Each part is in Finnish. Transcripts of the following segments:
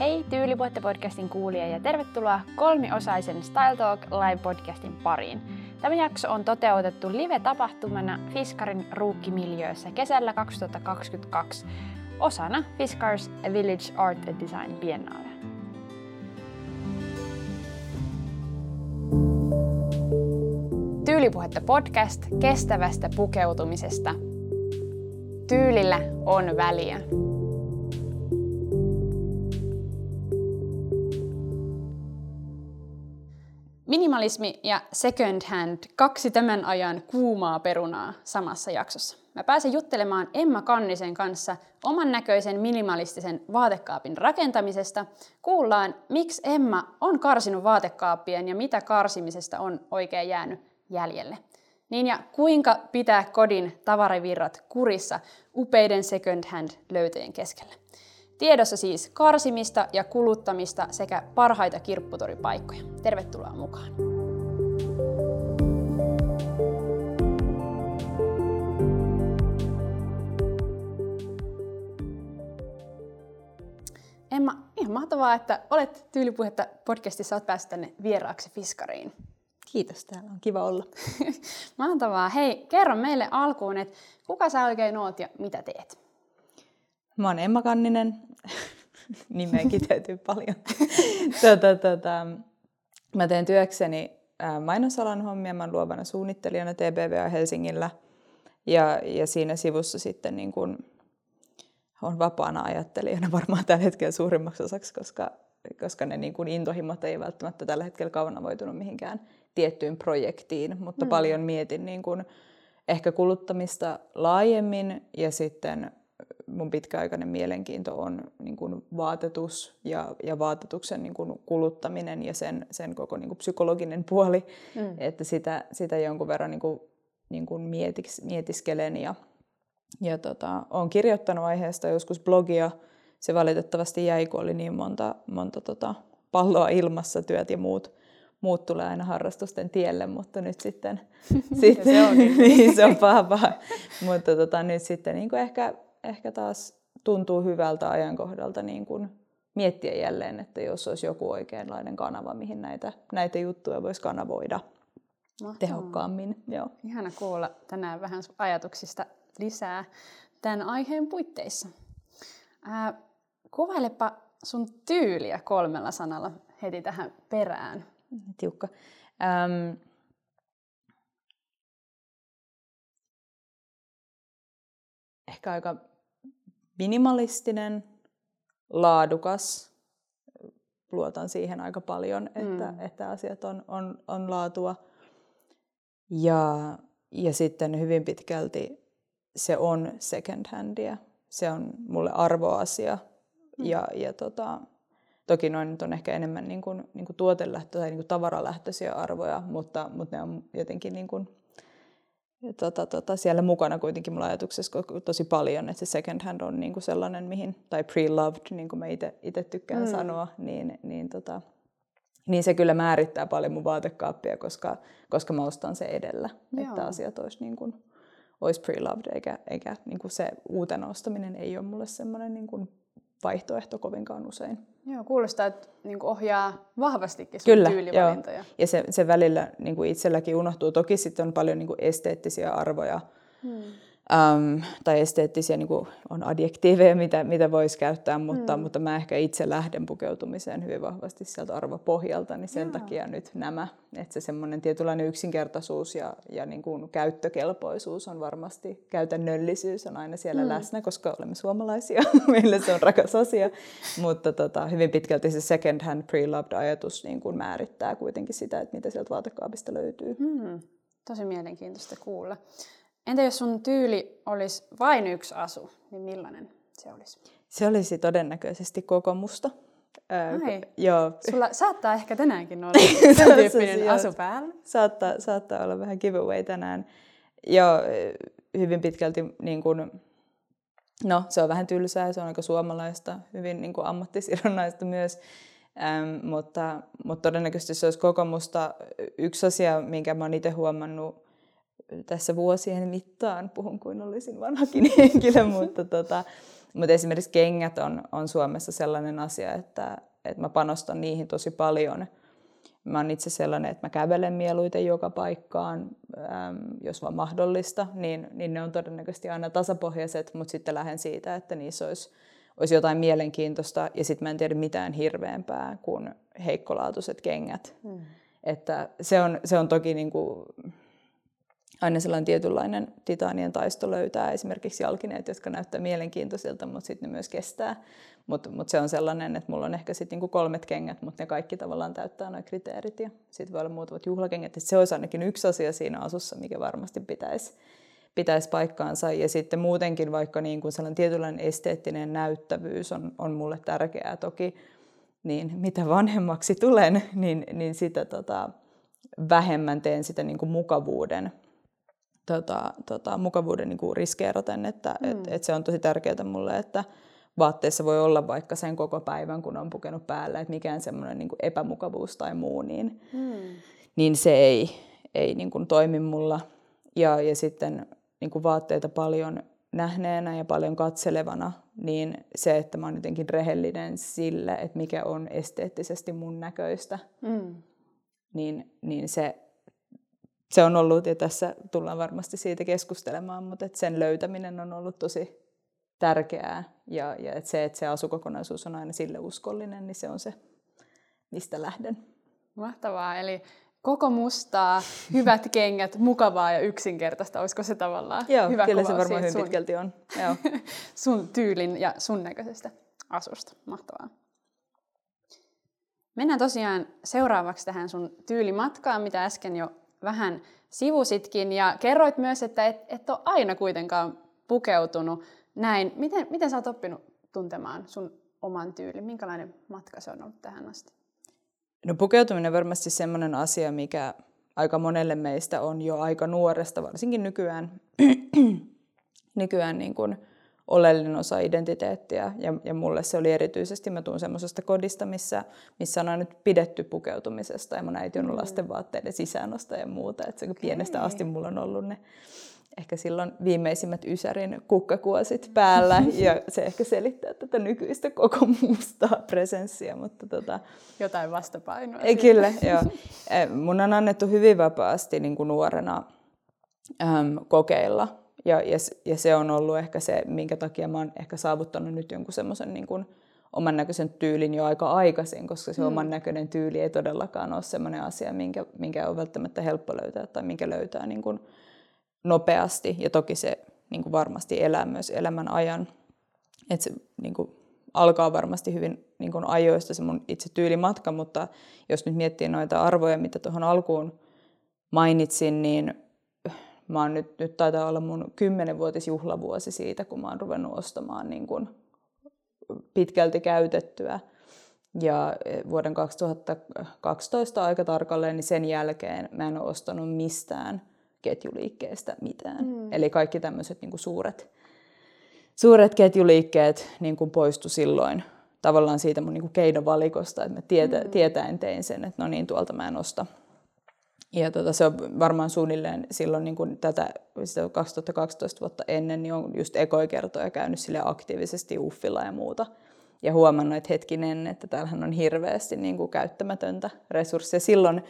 Hei Tyylipuhetta podcastin kuulija ja tervetuloa kolmiosaisen Style Talk live-podcastin pariin. Tämä jakso on toteutettu live-tapahtumana Fiskarin ruukkimiljöössä kesällä 2022 osana Fiskars Village Art and Design Biennale. Tyylipuhetta podcast kestävästä pukeutumisesta. Tyylillä on väliä. Minimalismi ja second hand, kaksi tämän ajan kuumaa perunaa samassa jaksossa. Mä pääsen juttelemaan Emma Kannisen kanssa oman näköisen minimalistisen vaatekaapin rakentamisesta. Kuullaan, miksi Emma on karsinut vaatekaappien ja mitä karsimisesta on oikein jäänyt jäljelle. Niin ja kuinka pitää kodin tavaravirrat kurissa upeiden second hand löytöjen keskellä. Tiedossa siis karsimista ja kuluttamista sekä parhaita kirpputoripaikkoja. Tervetuloa mukaan! Emma, ihan mahtavaa, että olet Tyylipuhetta podcastissa, olet päässyt tänne vieraaksi Fiskariin. Kiitos, täällä on kiva olla. mahtavaa. Hei, kerro meille alkuun, että kuka sä oikein oot ja mitä teet? Mä oon Emma Kanninen. Nimeä kiteytyy paljon. tota, tota, mä teen työkseni mainosalan hommia. Mä oon luovana suunnittelijana TBVA Helsingillä. Ja, ja siinä sivussa sitten niin kun on vapaana ajattelijana varmaan tällä hetkellä suurimmaksi osaksi, koska, koska ne niin kun intohimot ei välttämättä tällä hetkellä kaunavoitunut mihinkään tiettyyn projektiin, mutta mm. paljon mietin niin kun ehkä kuluttamista laajemmin ja sitten mun pitkäaikainen mielenkiinto on niin kuin vaatetus ja, ja vaatetuksen niin kuin kuluttaminen ja sen, sen koko niin kuin psykologinen puoli, mm. että sitä, sitä jonkun verran niin kuin, niin kuin mietiks, mietiskelen ja, ja tota, olen kirjoittanut aiheesta joskus blogia. Se valitettavasti jäi, kun oli niin monta, monta tota, palloa ilmassa, työt ja muut, muut tulee aina harrastusten tielle, mutta nyt sitten, sitten se, on, niin, se on paha, paha. mutta tota, nyt sitten niin kuin ehkä ehkä taas tuntuu hyvältä ajankohdalta niin kuin miettiä jälleen, että jos olisi joku oikeanlainen kanava, mihin näitä, näitä juttuja voisi kanavoida Mahtavaa. tehokkaammin. Joo. Ihana kuulla tänään vähän ajatuksista lisää tämän aiheen puitteissa. Ää, kuvailepa sun tyyliä kolmella sanalla heti tähän perään. Tiukka. Ähm, ehkä aika minimalistinen, laadukas. Luotan siihen aika paljon, että, mm. että asiat on, on, on laatua. Ja, ja sitten hyvin pitkälti se on second handia. Se on mulle arvoasia. Mm. Ja, ja tota, toki noin nyt on ehkä enemmän niin kuin, niin kuin tuotelähtö- tai niin kuin tavaralähtöisiä arvoja, mutta, mutta ne on jotenkin niin kuin ja tota, tota, siellä mukana kuitenkin mulla ajatuksessa tosi paljon, että se second hand on niin kuin sellainen, mihin, tai pre-loved, niin kuin mä itse tykkään mm. sanoa, niin, niin, tota, niin se kyllä määrittää paljon mun vaatekaappia, koska, koska mä ostan se edellä, Joo. että asiat olisi, niin kuin, olisi pre-loved, eikä, eikä niin kuin se uuten ostaminen ei ole mulle semmoinen niin kuin vaihtoehto kovinkaan usein. Joo, kuulostaa, että niin ohjaa vahvastikin sun Kyllä, tyylivalintoja. Joo. Ja se, se välillä niin kuin itselläkin unohtuu. Toki sitten on paljon niin kuin esteettisiä arvoja. Hmm äm, tai esteettisiä niin kuin on adjektiiveja, mitä, mitä voisi käyttää, mutta, mm. mutta mä ehkä itse lähden pukeutumiseen hyvin vahvasti sieltä arvopohjalta, niin sen Jaa. takia nyt nämä, että se semmoinen tietynlainen yksinkertaisuus ja, ja niin kuin käyttökelpoisuus on varmasti, käytännöllisyys on aina siellä mm. läsnä, koska olemme suomalaisia, meille se on rakas asia, mutta tota, hyvin pitkälti se second hand pre-loved ajatus niin kuin määrittää kuitenkin sitä, että mitä sieltä vaatekaapista löytyy. Mm. Tosi mielenkiintoista kuulla. Entä jos sun tyyli olisi vain yksi asu, niin millainen se olisi? Se olisi todennäköisesti koko musta. Ai, joo. Sulla saattaa ehkä tänäänkin olla sen tyyppinen asu päällä. Saattaa, saattaa olla vähän giveaway tänään. Joo, hyvin pitkälti niin kuin, no, se on vähän tylsää, se on aika suomalaista, hyvin niin kuin ammattisidonnaista myös. Ähm, mutta, mutta todennäköisesti se olisi koko musta yksi asia, minkä mä oon itse huomannut tässä vuosien mittaan, puhun kuin olisin vanhakin henkilö, mutta tota, Mutta esimerkiksi kengät on, on Suomessa sellainen asia, että, että mä panostan niihin tosi paljon. Mä oon itse sellainen, että mä kävelen mieluiten joka paikkaan, äm, jos vaan mahdollista, niin, niin ne on todennäköisesti aina tasapohjaiset, mutta sitten lähden siitä, että niissä olisi, olisi jotain mielenkiintoista ja sitten mä en tiedä mitään hirveämpää kuin heikkolaatuiset kengät. Mm. Että se on, se on toki niin kuin, aina sellainen tietynlainen titaanien taisto löytää esimerkiksi jalkineet, jotka näyttää mielenkiintoisilta, mutta sitten ne myös kestää. Mutta mut se on sellainen, että mulla on ehkä sitten niinku kolmet kengät, mutta ne kaikki tavallaan täyttää nuo kriteerit. Ja sitten voi olla muutamat juhlakengät. Et se olisi ainakin yksi asia siinä asussa, mikä varmasti pitäisi pitäisi paikkaansa. Ja sitten muutenkin vaikka niin kuin sellainen tietynlainen esteettinen näyttävyys on, on mulle tärkeää toki, niin mitä vanhemmaksi tulen, niin, niin sitä tota, vähemmän teen sitä niin kuin mukavuuden tota, tota, mukavuuden niin kuin riskeeraten, että mm. et, et se on tosi tärkeää mulle, että vaatteessa voi olla vaikka sen koko päivän, kun on pukenut päälle, että mikään semmoinen niin epämukavuus tai muu, niin, mm. niin se ei, ei niin kuin toimi mulla. Ja, ja sitten niin kuin vaatteita paljon nähneenä ja paljon katselevana, niin se, että mä oon jotenkin rehellinen sille, että mikä on esteettisesti mun näköistä, mm. niin, niin se se on ollut, ja tässä tullaan varmasti siitä keskustelemaan, mutta että sen löytäminen on ollut tosi tärkeää. Ja, ja että se, että se asukokonaisuus on aina sille uskollinen, niin se on se, mistä lähden. Mahtavaa. Eli koko mustaa, hyvät kengät, mukavaa ja yksinkertaista. Olisiko se tavallaan Joo, hyvä kyllä se varmaan hyvin sun, pitkälti on. Joo. sun tyylin ja sun näköisestä asusta. Mahtavaa. Mennään tosiaan seuraavaksi tähän sun tyylimatkaan, mitä äsken jo vähän sivusitkin ja kerroit myös, että et, et ole aina kuitenkaan pukeutunut näin. Miten, miten sä oot oppinut tuntemaan sun oman tyylin? Minkälainen matka se on ollut tähän asti? No pukeutuminen on varmasti sellainen asia, mikä aika monelle meistä on jo aika nuoresta, varsinkin nykyään, nykyään niin kuin oleellinen osa identiteettiä. Ja, ja mulle se oli erityisesti, mä tuun semmoisesta kodista, missä, missä on aina nyt pidetty pukeutumisesta. Ja mun äiti on mm. lasten vaatteiden sisäänosta ja muuta. Että okay. pienestä asti mulla on ollut ne ehkä silloin viimeisimmät Ysärin kukkakuosit päällä ja se ehkä selittää tätä nykyistä koko mustaa presenssiä. Mutta tota, Jotain vastapainoa. Ei, kyllä, joo. Mun on annettu hyvin vapaasti niin kuin nuorena äm, kokeilla ja, ja, ja se on ollut ehkä se, minkä takia mä oon ehkä saavuttanut nyt jonkun semmoisen niin kuin oman näköisen tyylin jo aika aikaisin, koska se mm. oman näköinen tyyli ei todellakaan ole semmoinen asia, minkä, minkä on välttämättä helppo löytää tai minkä löytää niin kuin nopeasti. Ja toki se niin kuin varmasti elää myös elämän ajan. Että se niin kuin, alkaa varmasti hyvin niin kuin ajoista se mun itse tyylimatka, mutta jos nyt miettii noita arvoja, mitä tuohon alkuun mainitsin, niin mä oon nyt, nyt taitaa olla mun kymmenenvuotisjuhlavuosi siitä, kun mä oon ruvennut ostamaan niin kuin pitkälti käytettyä. Ja vuoden 2012 aika tarkalleen, niin sen jälkeen mä en ole ostanut mistään ketjuliikkeestä mitään. Mm. Eli kaikki tämmöiset niin kuin suuret, suuret ketjuliikkeet niin kuin poistu silloin tavallaan siitä mun niin kuin keinovalikosta, että mä tietä, mm. tietäen tein sen, että no niin, tuolta mä en osta ja tota, se on varmaan suunnilleen silloin niin kuin tätä 2012 vuotta ennen, niin on just ekoja kertoja käynyt sille aktiivisesti uffilla ja muuta. Ja huomannut, että hetkinen, että täällähän on hirveästi niin kuin käyttämätöntä resursseja. Silloin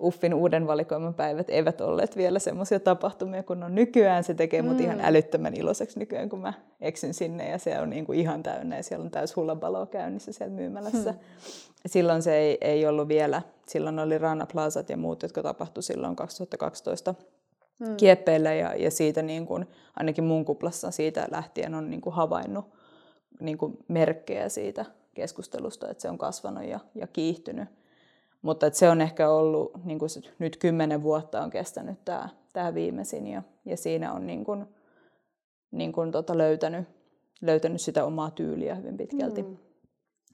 Uffin uuden valikoiman päivät eivät olleet vielä semmoisia tapahtumia kun on nykyään. Se tekee mut mm. ihan älyttömän iloiseksi nykyään, kun mä eksyn sinne ja se on niin kuin ihan täynnä ja siellä on täys hullabalo käynnissä siellä myymälässä. Mm. Silloin se ei, ei ollut vielä, silloin oli Rana Plazat ja muut, jotka tapahtui silloin 2012 mm. kieppeillä ja, ja siitä niin kuin, ainakin mun kuplassa siitä lähtien on niin kuin havainnut niin kuin merkkejä siitä keskustelusta, että se on kasvanut ja, ja kiihtynyt. Mutta se on ehkä ollut, niin kuin nyt kymmenen vuotta on kestänyt tämä, tämä viimeisin ja, ja siinä on niin kuin, niin kuin tota löytänyt, löytänyt sitä omaa tyyliä hyvin pitkälti. Mm.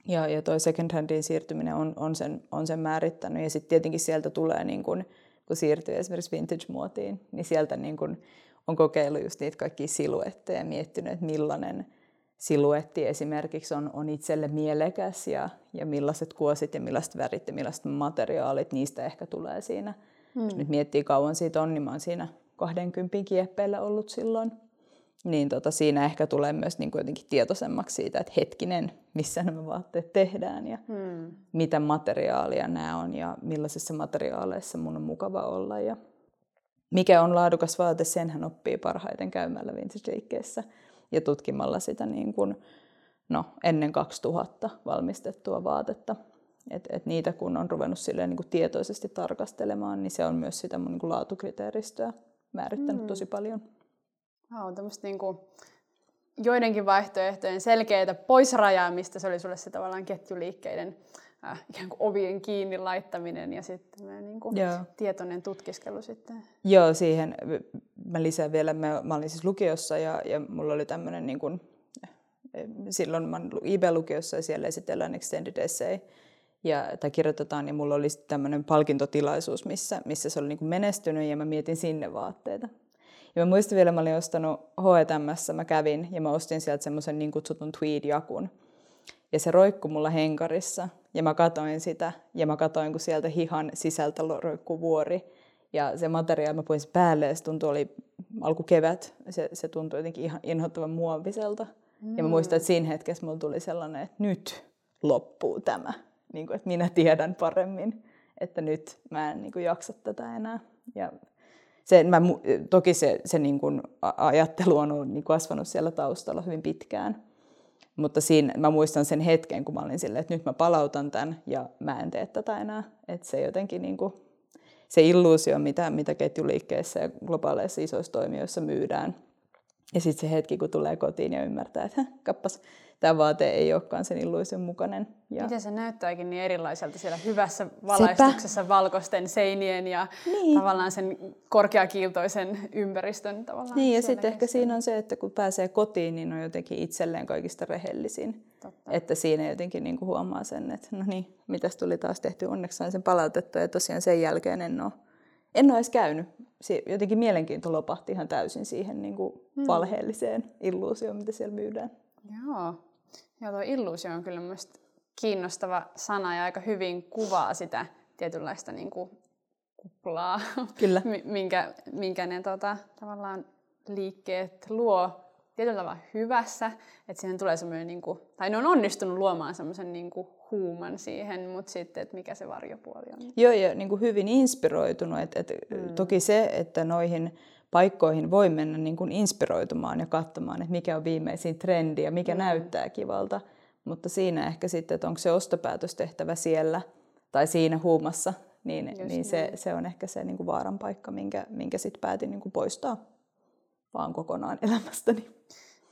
Ja, ja toi second handin siirtyminen on, on, sen, on sen määrittänyt ja sitten tietenkin sieltä tulee, niin kun, kun siirtyy esimerkiksi vintage-muotiin, niin sieltä niin kun on kokeillut just niitä kaikkia siluetteja ja miettinyt, että millainen – siluetti esimerkiksi on, on itselle mielekäs ja, ja millaiset kuosit ja millaiset värit ja millaiset materiaalit, niistä ehkä tulee siinä. Hmm. Jos nyt miettii kauan siitä on, niin mä oon siinä 20 kieppeillä ollut silloin. Niin tota, siinä ehkä tulee myös niin kuin jotenkin tietoisemmaksi siitä, että hetkinen, missä nämä vaatteet tehdään ja hmm. mitä materiaalia nämä on ja millaisissa materiaaleissa mun on mukava olla. Ja mikä on laadukas vaate, senhän oppii parhaiten käymällä vintage ja tutkimalla sitä niin kuin, no, ennen 2000 valmistettua vaatetta. Et, et niitä kun on ruvennut silleen, niin kuin tietoisesti tarkastelemaan, niin se on myös sitä mun niin kuin laatukriteeristöä määrittänyt hmm. tosi paljon. Wow, tämmöistä niin kuin joidenkin vaihtoehtojen selkeää poisrajaamista, se oli sulle se tavallaan ketjuliikkeiden äh, ikään kuin ovien kiinni laittaminen ja sitten niin kuin tietoinen tutkiskelu sitten. Joo, siihen mä lisään vielä, mä, mä olin siis lukiossa ja, ja mulla oli tämmöinen niin kuin, silloin mä olin IB-lukiossa ja siellä esitellään extended essay ja, tai kirjoitetaan, ja mulla oli tämmöinen palkintotilaisuus, missä, missä se oli niin kuin menestynyt, ja mä mietin sinne vaatteita. Ja mä muistan vielä, mä olin ostanut H&Mssä, mä kävin, ja mä ostin sieltä semmoisen niin kutsutun tweed-jakun. Ja se roikku mulla henkarissa, ja mä katoin sitä, ja mä katoin, kun sieltä hihan sisältä roikkuu vuori. Ja se materiaali, mä puin päälle, ja se tuntui, oli alkukevät, se, se tuntui jotenkin ihan inhottavan muoviselta. Mm. Ja mä muistan, että siinä hetkessä mulla tuli sellainen, että nyt loppuu tämä niin kuin, että minä tiedän paremmin, että nyt mä en niin kuin, jaksa tätä enää. Ja se, mä, toki se, se niin kuin, ajattelu on ollut, niin kasvanut siellä taustalla hyvin pitkään. Mutta siinä mä muistan sen hetken, kun mä olin silleen, että nyt mä palautan tämän ja mä en tee tätä enää. Että se jotenkin niin kuin, se illuusio, mitä, mitä ketjuliikkeessä ja globaaleissa isoissa toimijoissa myydään. Ja sitten se hetki, kun tulee kotiin ja ymmärtää, että kappas, tämä vaate ei olekaan sen illuision mukainen. Ja... Miten se näyttääkin niin erilaiselta siellä hyvässä valaistuksessa Sepä. valkoisten seinien ja niin. tavallaan sen korkeakiiltoisen ympäristön tavallaan. Niin ja sitten ehkä siinä on se, että kun pääsee kotiin, niin on jotenkin itselleen kaikista rehellisin. Totta. Että siinä jotenkin niin kuin huomaa sen, että no niin, mitäs tuli taas tehty, onneksi sain sen palautettua ja tosiaan sen jälkeen en ole, en ole edes käynyt. Jotenkin mielenkiinto lopahti ihan täysin siihen niin kuin hmm. valheelliseen illuusioon, mitä siellä myydään. Joo, Joo, tuo illuusio on kyllä myös kiinnostava sana ja aika hyvin kuvaa sitä tietynlaista niin kuin, kuplaa, kyllä. minkä, minkä ne tota, tavallaan liikkeet luo tietyllä tavalla hyvässä, että siihen tulee semmoinen, niin kuin, tai ne on onnistunut luomaan semmoisen niin kuin huuman siihen, mutta sitten, että mikä se varjopuoli on. Joo, ja niin kuin hyvin inspiroitunut. Et, et mm. Toki se, että noihin paikkoihin voi mennä niin kuin inspiroitumaan ja katsomaan, että mikä on viimeisin trendi ja mikä mm. näyttää kivalta. Mutta siinä ehkä sitten, että onko se ostopäätös tehtävä siellä tai siinä huumassa, niin, niin se, se on ehkä se niin kuin vaaran paikka, minkä, minkä sitten päätin niin kuin poistaa vaan kokonaan elämästäni.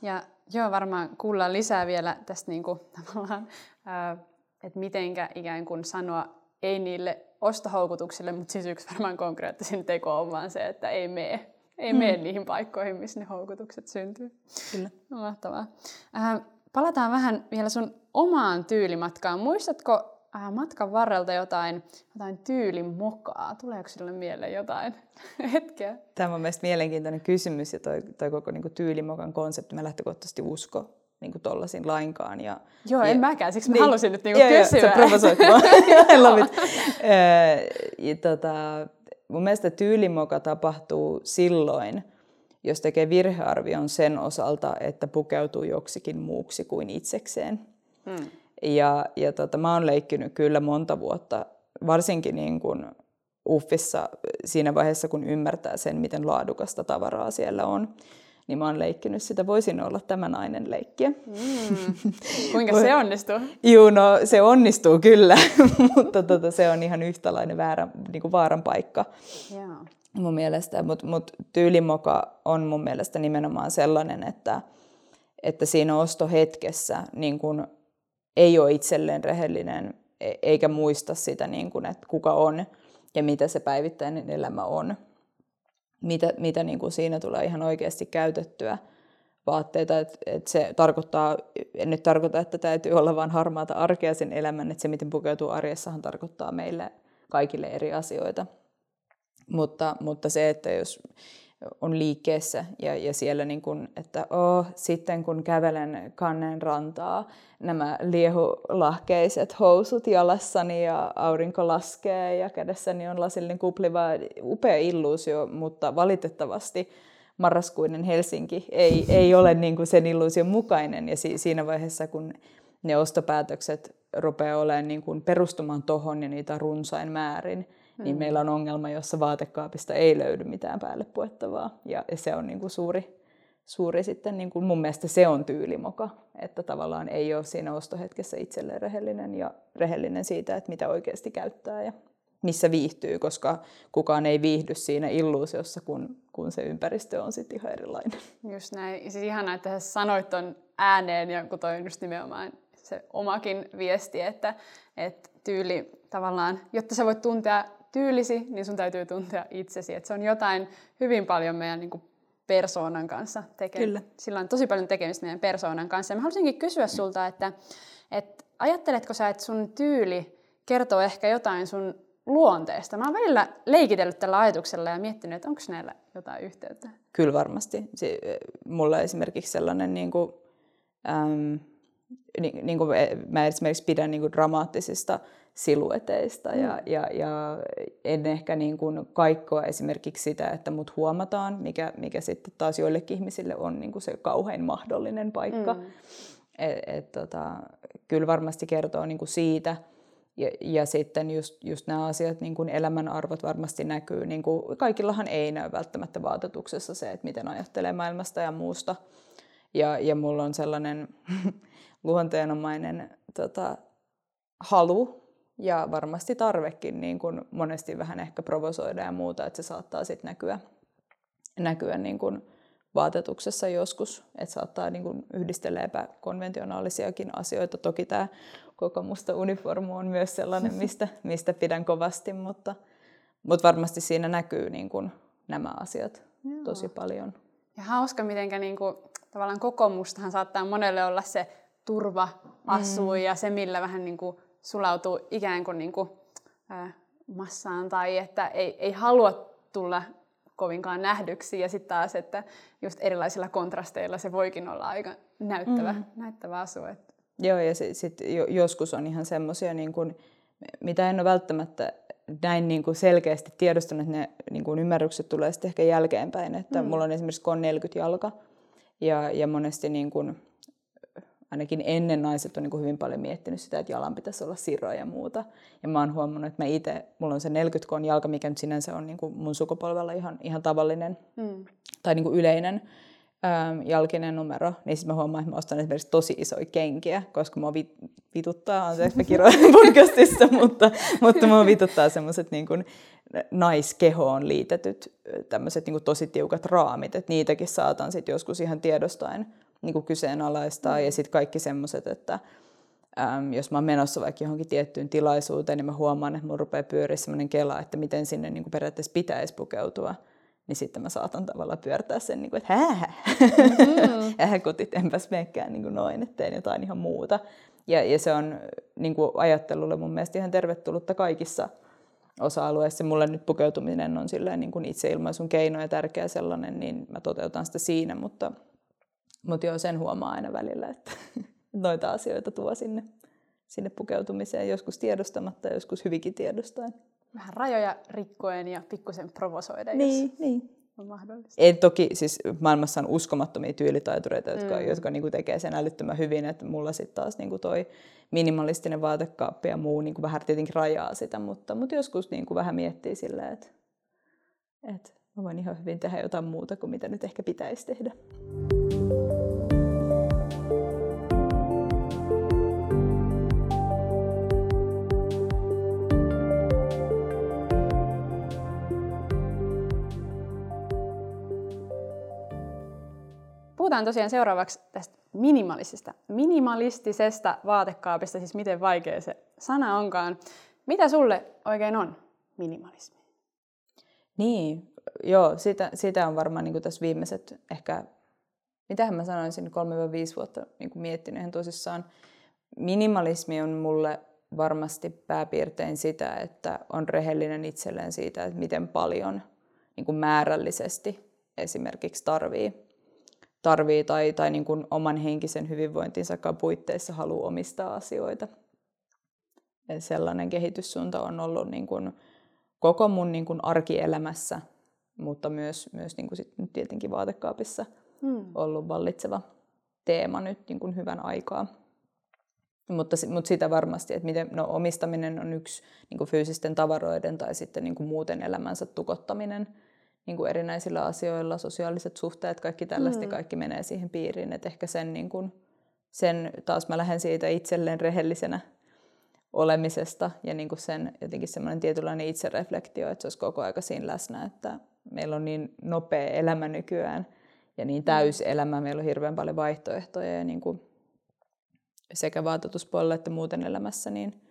Ja joo, varmaan kuullaan lisää vielä tästä niin kuin, tavallaan, että mitenkä ikään kuin sanoa ei niille ostohoukutuksille, mutta siis yksi varmaan konkreettisin teko on vaan se, että ei mene ei mm. mene niihin paikkoihin, missä ne houkutukset syntyy. Kyllä. Mahtavaa. Äh, palataan vähän vielä sun omaan tyylimatkaan. Muistatko äh, matkan varrelta jotain, jotain tyylimokaa? Tuleeko sinulle mieleen jotain hetkeä? Tämä on mielestäni mielenkiintoinen kysymys ja toi, toi koko niin kuin, tyylimokan konsepti. Mä lähtökohtaisesti usko niin kuin tollasin lainkaan. Ja, joo, ja, en mäkään, siksi niin, mä halusin nyt niin kuin joo, kysyä. Joo, sä provosoit mua. I love it. ja, tota, mun mielestä tyylimoka tapahtuu silloin, jos tekee virhearvion sen osalta, että pukeutuu joksikin muuksi kuin itsekseen. Hmm. Ja, ja tota, mä oon leikkinyt kyllä monta vuotta, varsinkin niin kuin Uffissa siinä vaiheessa, kun ymmärtää sen, miten laadukasta tavaraa siellä on niin mä oon leikkinyt sitä. Voisin olla tämä nainen leikkiä. Mm. Kuinka se onnistuu? Joo, no se onnistuu kyllä, mutta tota, se on ihan yhtälainen väärä, niin kuin vaaran paikka. Yeah. Mun mielestä, mutta mut tyylimoka on mun mielestä nimenomaan sellainen, että, että siinä ostohetkessä niin kun ei ole itselleen rehellinen e-, eikä muista sitä, niin kun, että kuka on ja mitä se päivittäinen elämä on mitä, mitä niin kuin siinä tulee ihan oikeasti käytettyä vaatteita. Et, et se tarkoittaa, en nyt tarkoita, että täytyy olla vain harmaata arkea sen elämän, että se miten pukeutuu arjessahan tarkoittaa meille kaikille eri asioita. Mutta, mutta se, että jos on liikkeessä ja, ja siellä niin kun, että oh, sitten kun kävelen kannen rantaa, nämä liehulahkeiset housut jalassani ja aurinko laskee ja kädessäni on lasillinen kupliva, upea illuusio, mutta valitettavasti marraskuinen Helsinki ei, ei ole niin kuin sen illuusion mukainen. Ja si, siinä vaiheessa, kun ne ostopäätökset rupeaa olemaan niin kuin perustumaan tohon ja niitä runsain määrin, mm. niin meillä on ongelma, jossa vaatekaapista ei löydy mitään päälle puettavaa. Ja, ja se on niin kuin suuri, suuri sitten, niin kuin mun mielestä se on tyylimoka, että tavallaan ei ole siinä ostohetkessä itselleen rehellinen ja rehellinen siitä, että mitä oikeasti käyttää ja missä viihtyy, koska kukaan ei viihdy siinä illuusiossa, kun, kun se ympäristö on sitten ihan erilainen. Just näin. Siis ihanaa, että sä sanoit ton ääneen ja kun toi on just nimenomaan se omakin viesti, että, että tyyli tavallaan, jotta sä voit tuntea tyylisi, niin sun täytyy tuntea itsesi. Että se on jotain hyvin paljon meidän niin kuin persoonan kanssa tekemistä. Kyllä. Sillä on tosi paljon tekemistä meidän persoonan kanssa. Ja mä haluaisinkin kysyä sulta, että, että ajatteletko sä, että sun tyyli kertoo ehkä jotain sun luonteesta? Mä oon välillä leikitellyt tällä ajatuksella ja miettinyt, että onko näillä jotain yhteyttä. Kyllä varmasti. mulla esimerkiksi sellainen, niin kuin, äm, niin, niin kuin mä esimerkiksi pidän niin kuin dramaattisista silueteista mm. ja, ja, ja en ehkä niin kuin kaikkoa esimerkiksi sitä, että mut huomataan, mikä, mikä sitten taas joillekin ihmisille on niin kuin se kauhein mahdollinen paikka. Mm. Et, et, tota, kyllä varmasti kertoo niin kuin siitä, ja, ja sitten just, just nämä asiat, niin kuin elämän arvot varmasti näkyy. Niin kuin, kaikillahan ei näy välttämättä vaatetuksessa se, että miten ajattelee maailmasta ja muusta. Ja, ja mulla on sellainen luonteenomainen tota, halu ja varmasti tarvekin niin kuin monesti vähän ehkä provosoida ja muuta, että se saattaa sitten näkyä, näkyä niin kuin vaatetuksessa joskus, että saattaa niin kuin yhdistellä epäkonventionaalisiakin asioita. Toki tämä koko musta uniformu on myös sellainen, mistä, mistä pidän kovasti, mutta, mutta varmasti siinä näkyy niin kuin nämä asiat Joo. tosi paljon. Ja hauska, miten niin kuin, tavallaan kokoomustahan saattaa monelle olla se turva asuu mm. ja se, millä vähän niin kuin sulautuu ikään kuin, niin kuin äh, massaan tai että ei, ei halua tulla kovinkaan nähdyksi ja sitten taas, että just erilaisilla kontrasteilla se voikin olla aika näyttävä, mm. näyttävä asu. Että. Joo, ja sitten sit joskus on ihan semmoisia, niin mitä en ole välttämättä näin niin kuin selkeästi tiedostanut, että ne niin kuin ymmärrykset tulee sitten ehkä jälkeenpäin. Että mm. Mulla on esimerkiksi kon 40 jalka, ja, ja monesti niin kuin, ainakin ennen naiset on niin kuin hyvin paljon miettinyt sitä, että jalan pitäisi olla siroja ja muuta. Ja mä oon huomannut, että mä itse, mulla on se 40 koon jalka, mikä nyt sinänsä on niin kuin mun sukupolvella ihan, ihan tavallinen mm. tai niin kuin yleinen ähm, jalkinen numero, niin sitten mä huomaan, että mä ostan esimerkiksi tosi isoja kenkiä, koska mua vit, vituttaa, anteeksi mä kirjoitan podcastissa, mutta, mutta mua vituttaa semmoiset niin kuin naiskehoon liitetyt tämmöiset niin tosi tiukat raamit, että niitäkin saatan sitten joskus ihan tiedostaen niin kuin kyseenalaistaa. Mm. Ja sitten kaikki semmoiset, että äm, jos mä oon menossa vaikka johonkin tiettyyn tilaisuuteen, niin mä huomaan, että mun rupeaa pyöriä semmoinen kela, että miten sinne niin kuin periaatteessa pitäisi pukeutua. Niin sitten mä saatan tavallaan pyörtää sen, niin kuin, että hää, mm-hmm. ähäkutit, enpäs menekään niin kuin noin, että teen jotain ihan muuta. Ja, ja se on niin kuin ajattelulle mun mielestä ihan tervetullutta kaikissa osa-alueissa. Mulle nyt pukeutuminen on silleen niin kuin itseilmaisun keino ja tärkeä sellainen, niin mä toteutan sitä siinä, mutta mutta joo, sen huomaa aina välillä, että noita asioita tuo sinne, sinne pukeutumiseen, joskus tiedostamatta ja joskus hyvinkin tiedostaen. Vähän rajoja rikkoen ja pikkusen provosoida, niin, jos niin. on mahdollista. En toki, siis maailmassa on uskomattomia tyylitaitureita, jotka, mm. jotka niin tekee sen älyttömän hyvin, että mulla sitten taas niin toi minimalistinen vaatekaappi ja muu niin vähän tietenkin rajaa sitä, mutta, mutta joskus niin vähän miettii silleen, että, että mä voin ihan hyvin tehdä jotain muuta kuin mitä nyt ehkä pitäisi tehdä. Puhutaan tosiaan seuraavaksi tästä minimalistisesta, minimalistisesta vaatekaapista, siis miten vaikea se sana onkaan. Mitä sulle oikein on minimalismi? Niin, joo, sitä, sitä on varmaan niin tässä viimeiset ehkä, mitähän mä sanoisin, 3-5 vuotta niin miettinyt ihan tosissaan. Minimalismi on mulle varmasti pääpiirtein sitä, että on rehellinen itselleen siitä, että miten paljon niin kuin määrällisesti esimerkiksi tarvii tarvii tai, tai niin kuin oman henkisen hyvinvointinsa puitteissa haluaa omistaa asioita. Ja sellainen kehityssuunta on ollut niin kuin koko mun niin kuin arkielämässä mutta myös, myös niin kuin sit tietenkin vaatekaapissa mm. ollut vallitseva teema nyt niin kuin hyvän aikaa. Mutta, mutta sitä varmasti, että miten, no, omistaminen on yksi niin kuin fyysisten tavaroiden tai sitten niin kuin muuten elämänsä tukottaminen niin kuin erinäisillä asioilla, sosiaaliset suhteet, kaikki tällaista, mm. kaikki menee siihen piiriin. Että ehkä sen, niin kuin, sen, taas mä lähden siitä itselleen rehellisenä olemisesta ja niin kuin sen jotenkin semmoinen tietynlainen itsereflektio, että se olisi koko aika siinä läsnä, että meillä on niin nopea elämä nykyään ja niin täys elämä, meillä on hirveän paljon vaihtoehtoja ja niin kuin sekä vaatetuspuolella että muuten elämässä, niin,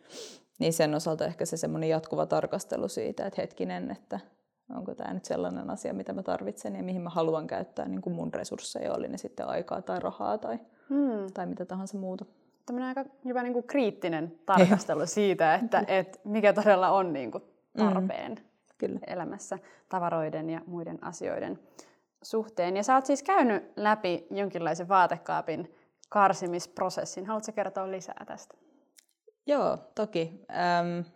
niin sen osalta ehkä se semmoinen jatkuva tarkastelu siitä, että hetkinen, että onko tämä nyt sellainen asia, mitä mä tarvitsen ja mihin mä haluan käyttää niin kuin mun resursseja, oli ne sitten aikaa tai rahaa tai, hmm. tai mitä tahansa muuta. Tämmöinen aika hyvä niin kuin kriittinen tarkastelu siitä, että, että mikä todella on niin kuin tarpeen mm. Kyllä. elämässä tavaroiden ja muiden asioiden suhteen. Ja sä oot siis käynyt läpi jonkinlaisen vaatekaapin karsimisprosessin. Haluatko kertoa lisää tästä? Joo, toki. Ähm,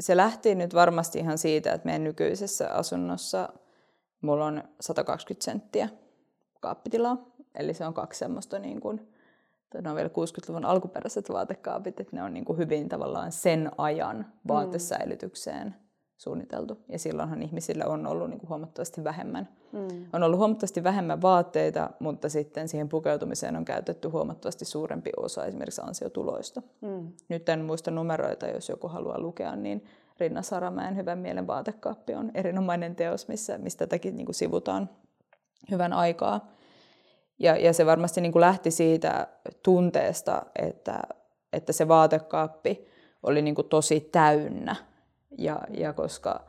se lähti nyt varmasti ihan siitä, että meidän nykyisessä asunnossa mulla on 120 senttiä kaappitilaa. Eli se on kaksi semmoista, niin kuin, ne on vielä 60-luvun alkuperäiset vaatekaapit, että ne on niin kuin hyvin tavallaan sen ajan vaatesäilytykseen suunniteltu. Ja silloinhan ihmisillä on ollut niin kuin huomattavasti vähemmän. Mm. On ollut huomattavasti vähemmän vaatteita, mutta sitten siihen pukeutumiseen on käytetty huomattavasti suurempi osa esimerkiksi ansiotuloista. Mm. Nyt en muista numeroita, jos joku haluaa lukea, niin Rinna Saramäen Hyvän mielen vaatekaappi on erinomainen teos, missä, mistä tätäkin niin kuin sivutaan hyvän aikaa. Ja, ja se varmasti niin kuin lähti siitä tunteesta, että, että se vaatekaappi oli niin kuin tosi täynnä ja, ja koska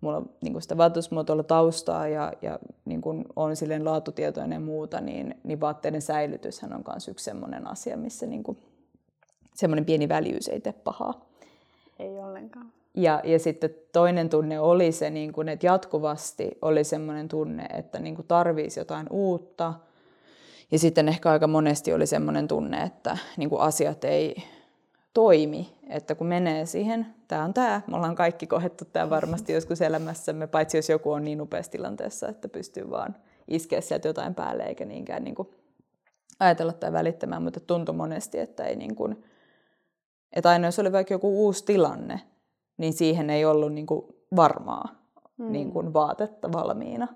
mulla on niin sitä vaatetusmuotoilla taustaa ja, ja niin kuin on silleen laatutietoinen ja muuta, niin, niin vaatteiden säilytyshän on myös yksi sellainen asia, missä niin kuin, semmoinen pieni väljyys ei tee pahaa. Ei ollenkaan. Ja, ja sitten toinen tunne oli se, niin kuin, että jatkuvasti oli semmoinen tunne, että niin kuin tarvisi jotain uutta. Ja sitten ehkä aika monesti oli semmoinen tunne, että niin kuin asiat ei toimi, että kun menee siihen, tämä on tämä, me ollaan kaikki kohettu tämä varmasti joskus elämässämme, paitsi jos joku on niin upeassa tilanteessa, että pystyy vaan iskeä sieltä jotain päälle eikä niinkään niin kuin ajatella tai välittämään, mutta tuntui monesti, että ei niin kuin, että aina jos oli vaikka joku uusi tilanne, niin siihen ei ollut niin kuin varmaa mm. niin kuin vaatetta valmiina.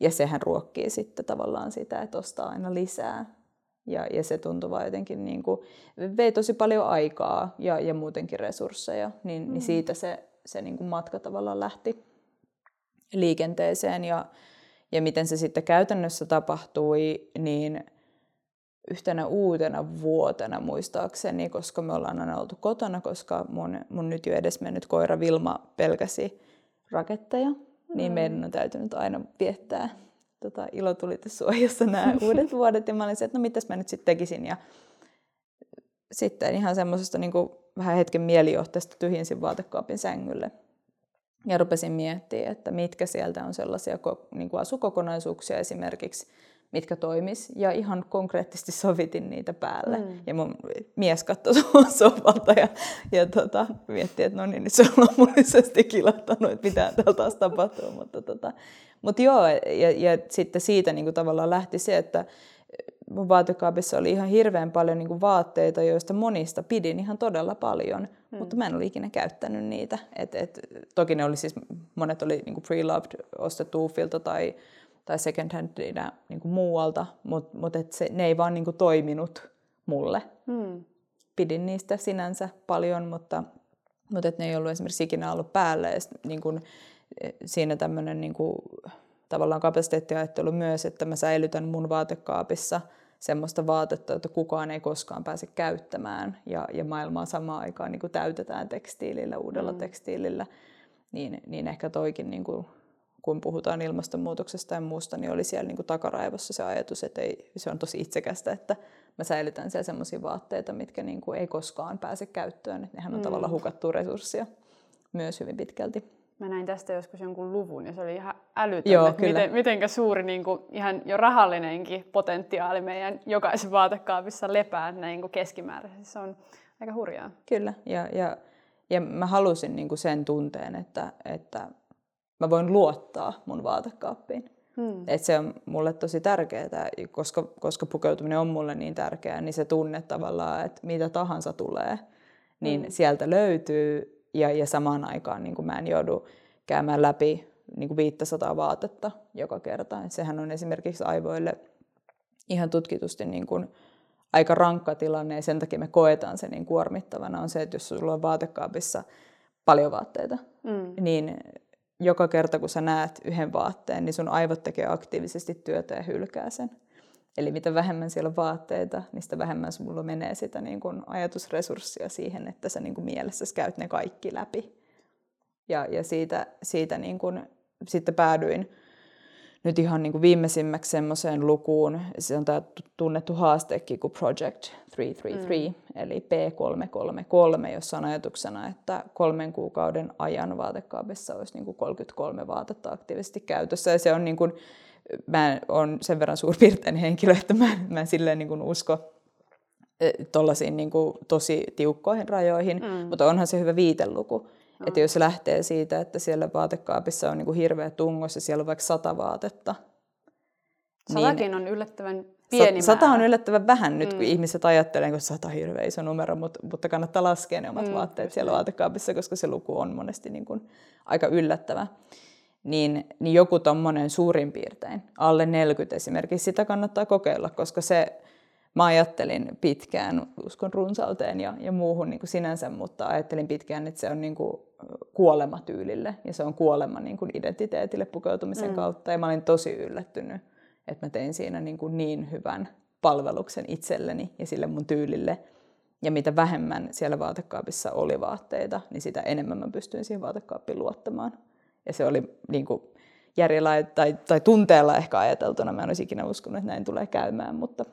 Ja sehän ruokkii sitten tavallaan sitä, että ostaa aina lisää ja, ja se tuntui vaan jotenkin, niin kuin, vei tosi paljon aikaa ja, ja muutenkin resursseja, niin, mm. niin siitä se, se niin kuin matka tavallaan lähti liikenteeseen. Ja, ja miten se sitten käytännössä tapahtui, niin yhtenä uutena vuotena muistaakseni, koska me ollaan aina oltu kotona, koska mun, mun nyt jo edes mennyt koira Vilma pelkäsi raketteja, niin mm. niin meidän on täytynyt aina viettää tota, ilotulitesuojassa nämä uudet vuodet. Ja mä olin se, että no mitäs mä nyt sitten tekisin. Ja sitten ihan semmoisesta niin vähän hetken mielijohteesta tyhjensin vaatekaapin sängylle. Ja rupesin miettimään, että mitkä sieltä on sellaisia niin kuin asukokonaisuuksia esimerkiksi, mitkä toimis. Ja ihan konkreettisesti sovitin niitä päälle. Mm. Ja mun mies katsoi sovalta ja, ja tota, mietti, että no niin, nyt se on lopullisesti kilahtanut, että mitä täällä taas tapahtuu. Mutta tota, mut joo, ja, ja sitten siitä niin kuin tavallaan lähti se, että mun vaatekaapissa oli ihan hirveän paljon niin kuin vaatteita, joista monista pidin ihan todella paljon, mm. mutta mä en ole ikinä käyttänyt niitä. Et, et, toki ne oli siis, monet oli niin kuin pre-loved, ostettu Uffilta tai tai second handina niin kuin muualta, mutta mut et se, ne ei vaan niin kuin toiminut mulle. Hmm. Pidin niistä sinänsä paljon, mutta, mutta et ne ei ollut esimerkiksi ikinä ollut päällä. Ja sit, niin kuin, siinä tämmöinen niin kuin, tavallaan kapasiteettiajattelu myös, että mä säilytän mun vaatekaapissa semmoista vaatetta, että kukaan ei koskaan pääse käyttämään ja, ja maailmaa samaan aikaan niin kuin täytetään tekstiilillä, uudella mm. tekstiilillä, niin, niin ehkä toikin niin kuin kun puhutaan ilmastonmuutoksesta ja muusta, niin oli siellä niin kuin takaraivossa se ajatus, että ei, se on tosi itsekästä, että mä säilytän siellä sellaisia vaatteita, mitkä niin kuin ei koskaan pääse käyttöön. Että nehän on mm. tavallaan hukattua resurssia myös hyvin pitkälti. Mä näin tästä joskus jonkun luvun ja se oli ihan älytön, Joo, että miten, mitenkä suuri niin kuin, ihan jo rahallinenkin potentiaali meidän jokaisen vaatekaapissa lepää näin kuin keskimääräisesti. Se on aika hurjaa. Kyllä, ja, ja, ja mä halusin niin kuin sen tunteen, että, että mä voin luottaa mun vaatekaappiin. Hmm. Et se on mulle tosi tärkeää, koska, koska pukeutuminen on mulle niin tärkeää, niin se tunne tavallaan, että mitä tahansa tulee, niin hmm. sieltä löytyy ja, ja samaan aikaan niin kuin mä en joudu käymään läpi niin kuin 500 vaatetta joka kerta. Et sehän on esimerkiksi aivoille ihan tutkitusti niin kuin aika rankka tilanne ja sen takia me koetaan se niin kuormittavana on se, että jos sulla on vaatekaapissa paljon vaatteita, mm. niin joka kerta kun sä näet yhden vaatteen, niin sun aivot tekee aktiivisesti työtä ja hylkää sen. Eli mitä vähemmän siellä on vaatteita, niin sitä vähemmän sulla menee sitä niin kuin ajatusresurssia siihen, että sä niin kuin mielessä käyt ne kaikki läpi. Ja, ja siitä, siitä niin kuin, sitten päädyin nyt ihan niin kuin viimeisimmäksi semmoiseen lukuun, se on tämä tunnettu haastekin kuin Project 333, mm. eli P333, jossa on ajatuksena, että kolmen kuukauden ajan vaatekaapissa olisi niin kuin 33 vaatetta aktiivisesti käytössä. Ja se on niin kuin, mä olen sen verran suurpiirteinen henkilö, että mä, mä en silleen niin kuin usko e, tuollaisiin niin tosi tiukkoihin rajoihin, mm. mutta onhan se hyvä viiteluku. No. Että jos lähtee siitä, että siellä vaatekaapissa on niin hirveä tungos ja siellä on vaikka sata vaatetta. Satakin niin, on yllättävän pieni Sata määrä. on yllättävän vähän nyt, mm. kun ihmiset ajattelee, että sata on hirveä iso numero, mutta, mutta kannattaa laskea ne omat mm, vaatteet siellä vaatekaapissa, koska se luku on monesti niin kuin aika yllättävä. Niin, niin joku tuommoinen suurin piirtein, alle 40 esimerkiksi, sitä kannattaa kokeilla, koska se mä ajattelin pitkään, uskon runsauteen ja, ja muuhun niin kuin sinänsä, mutta ajattelin pitkään, että se on niin kuin kuolema tyylille ja se on kuolema niin kuin identiteetille pukeutumisen mm. kautta. Ja mä olin tosi yllättynyt, että mä tein siinä niin, kuin niin hyvän palveluksen itselleni ja sille mun tyylille. Ja mitä vähemmän siellä vaatekaapissa oli vaatteita, niin sitä enemmän mä pystyin siihen vaatekaappiin luottamaan. Ja se oli niin kuin järjellä tai, tai tunteella ehkä ajateltuna. Mä en olisi ikinä uskonut, että näin tulee käymään, mutta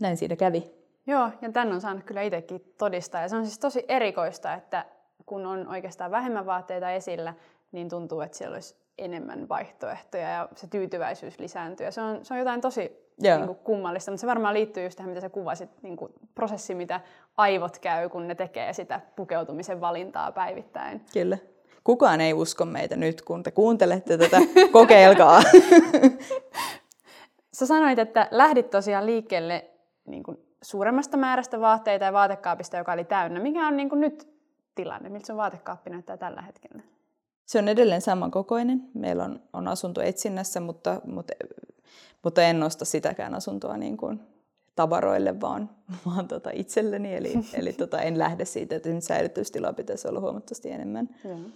näin siinä kävi. Joo, ja tämän on saanut kyllä itsekin todistaa. Ja se on siis tosi erikoista, että kun on oikeastaan vähemmän vaatteita esillä, niin tuntuu, että siellä olisi enemmän vaihtoehtoja ja se tyytyväisyys lisääntyy. Ja se on, se on jotain tosi niin kuin, kummallista, mutta se varmaan liittyy just tähän, mitä sä kuvasit, niin kuin, prosessi, mitä aivot käy, kun ne tekee sitä pukeutumisen valintaa päivittäin. Kyllä. Kukaan ei usko meitä nyt, kun te kuuntelette tätä. Kokeilkaa. Sä sanoit, että lähdit tosiaan liikkeelle niin kuin suuremmasta määrästä vaatteita ja vaatekaapista, joka oli täynnä. Mikä on niin kuin nyt tilanne? Miltä sun vaatekaappi näyttää tällä hetkellä? Se on edelleen samankokoinen. Meillä on, on asunto etsinnässä, mutta, mutta, mutta en nosta sitäkään asuntoa niin kuin tavaroille, vaan, vaan tota itselleni. Eli, eli tota, en lähde siitä, että säilytystilaa pitäisi olla huomattavasti enemmän. Mm.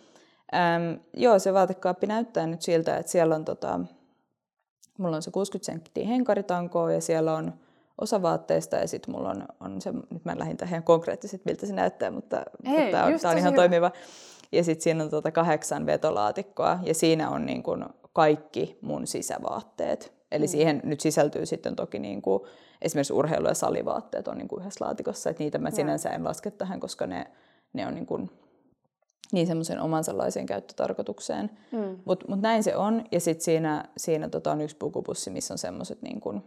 Ähm, joo, se vaatekaappi näyttää nyt siltä, että siellä on, tota, mulla on se 60 senttiä henkaritankoa ja siellä on osa vaatteista ja sitten mulla on, on se, nyt mä en lähdin tähän konkreettisesti, miltä se näyttää, mutta, tämä on, tää on ihan hyvä. toimiva. Ja sitten siinä on tuota kahdeksan vetolaatikkoa ja siinä on niin kuin kaikki mun sisävaatteet. Eli mm. siihen nyt sisältyy sitten toki niin kuin, esimerkiksi urheilu- ja salivaatteet on niin kuin yhdessä laatikossa, että niitä mä sinänsä en laske tähän, koska ne, ne on niin kuin, niin semmoisen omansallaiseen käyttötarkoitukseen. Mm. Mutta mut näin se on. Ja sitten siinä, siinä tota on yksi pukupussi, missä on semmoiset niin kuin,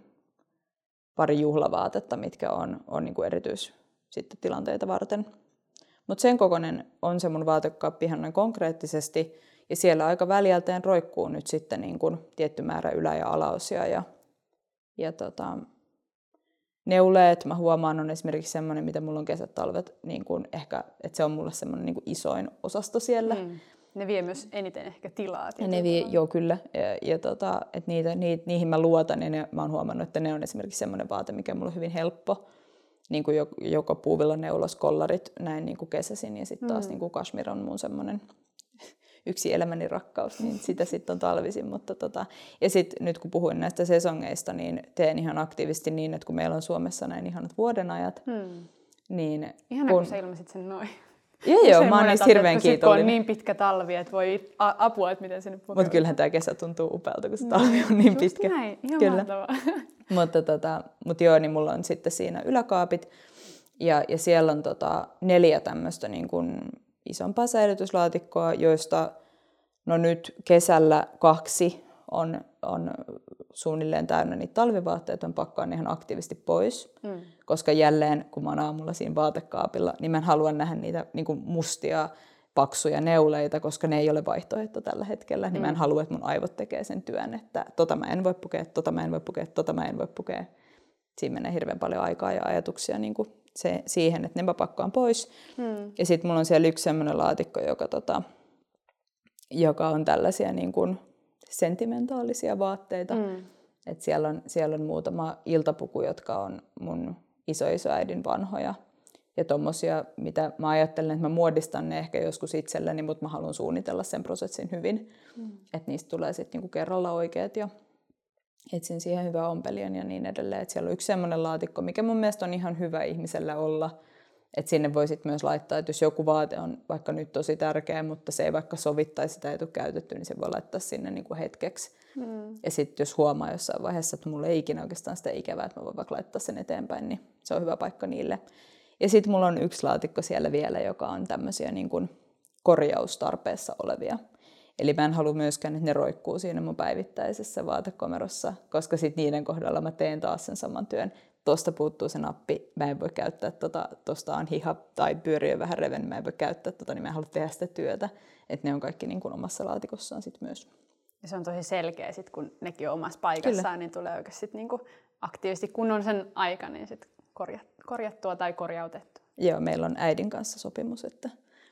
pari juhlavaatetta, mitkä on, on niin erityis sitten tilanteita varten. Mutta sen kokoinen on se mun vaatekaappi ihan noin konkreettisesti. Ja siellä aika väljälteen roikkuu nyt sitten niin kuin tietty määrä ylä- ja alaosia. Ja, ja tota, neuleet, mä huomaan, on esimerkiksi semmoinen, mitä mulla on kesät, talvet, niin kuin ehkä, että se on mulle semmoinen niin kuin isoin osasto siellä. Mm. Ne vie myös eniten ehkä tilaa. Ja ne vie, joo kyllä. Ja, ja tota, että niitä, niitä, niihin mä luotan ja ne, mä oon huomannut, että ne on esimerkiksi semmoinen vaate, mikä on mulle hyvin helppo. Niin kuin joko puuvilla neuloskollarit näin niin kuin kesäsin ja sitten taas mm. niin kuin kashmir on mun semmoinen yksi elämäni rakkaus, niin sitä sitten on talvisin. Mutta tota, ja sitten nyt kun puhuin näistä sesongeista, niin teen ihan aktiivisesti niin, että kun meillä on Suomessa näin ihanat vuodenajat, hmm. niin... Ihana, kun, kun sä ilmasit sen noin. Joo, joo, mä oon niistä hirveän kiitollinen. on niin pitkä talvi, että voi apua, että miten sinne Mutta kyllähän tämä kesä tuntuu upealta, kun se talvi on niin Just pitkä. näin, ihan Kyllä. mutta, tota, mutta joo, niin mulla on sitten siinä yläkaapit, ja, ja siellä on tota neljä tämmöistä niin kuin isompaa säilytyslaatikkoa, joista no nyt kesällä kaksi on, on suunnilleen täynnä niitä talvivaatteita, on pakkaan ihan aktiivisesti pois. Mm. Koska jälleen, kun mä oon aamulla siinä vaatekaapilla, niin mä en halua nähdä niitä niin kuin mustia paksuja neuleita, koska ne ei ole vaihtoehto tällä hetkellä, niin mm. mä en mm. halua, että mun aivot tekee sen työn, että tota mä en voi pukea, tota mä en voi pukea, tota mä en voi pukea. Siinä menee hirveän paljon aikaa ja ajatuksia niin kuin se, siihen, että ne mä pakkaan pois. Mm. Ja sitten mulla on siellä yksi semmoinen laatikko, joka, tota, joka on tällaisia niin kuin sentimentaalisia vaatteita. Mm. Et siellä, on, siellä on muutama iltapuku, jotka on mun isoisoäidin vanhoja ja tommosia, mitä mä ajattelen, että mä muodistan ne ehkä joskus itselleni, mutta mä haluan suunnitella sen prosessin hyvin, mm. että niistä tulee sitten niinku kerralla oikeat ja etsin siihen hyvän ompelijan ja niin edelleen. Et siellä on yksi semmoinen laatikko, mikä mun mielestä on ihan hyvä ihmisellä olla, että sinne voisit myös laittaa, että jos joku vaate on vaikka nyt tosi tärkeä, mutta se ei vaikka sovittaisi sitä ei tule käytetty, niin se voi laittaa sinne niin kuin hetkeksi. Mm. Ja sitten jos huomaa jossain vaiheessa, että mulla ei ikinä oikeastaan sitä ikävää, että mä voin vaikka laittaa sen eteenpäin, niin se on hyvä paikka niille. Ja sitten mulla on yksi laatikko siellä vielä, joka on tämmöisiä niin kuin korjaustarpeessa olevia. Eli mä en halua myöskään, että ne roikkuu siinä mun päivittäisessä vaatekomerossa, koska sitten niiden kohdalla mä teen taas sen saman työn. Tuosta puuttuu se nappi, mä en voi käyttää tota, tuosta on hiha tai pyöri on vähän reven, mä en voi käyttää tota, niin mä en halua tehdä sitä työtä. Että ne on kaikki niin kuin omassa laatikossaan sitten myös. Ja se on tosi selkeä, sit, kun nekin on omassa paikassaan, Kyllä. niin tulee oikeasti niin kuin aktiivisesti, kun on sen aika, niin sit korjattua tai korjautettua. Joo, meillä on äidin kanssa sopimus, että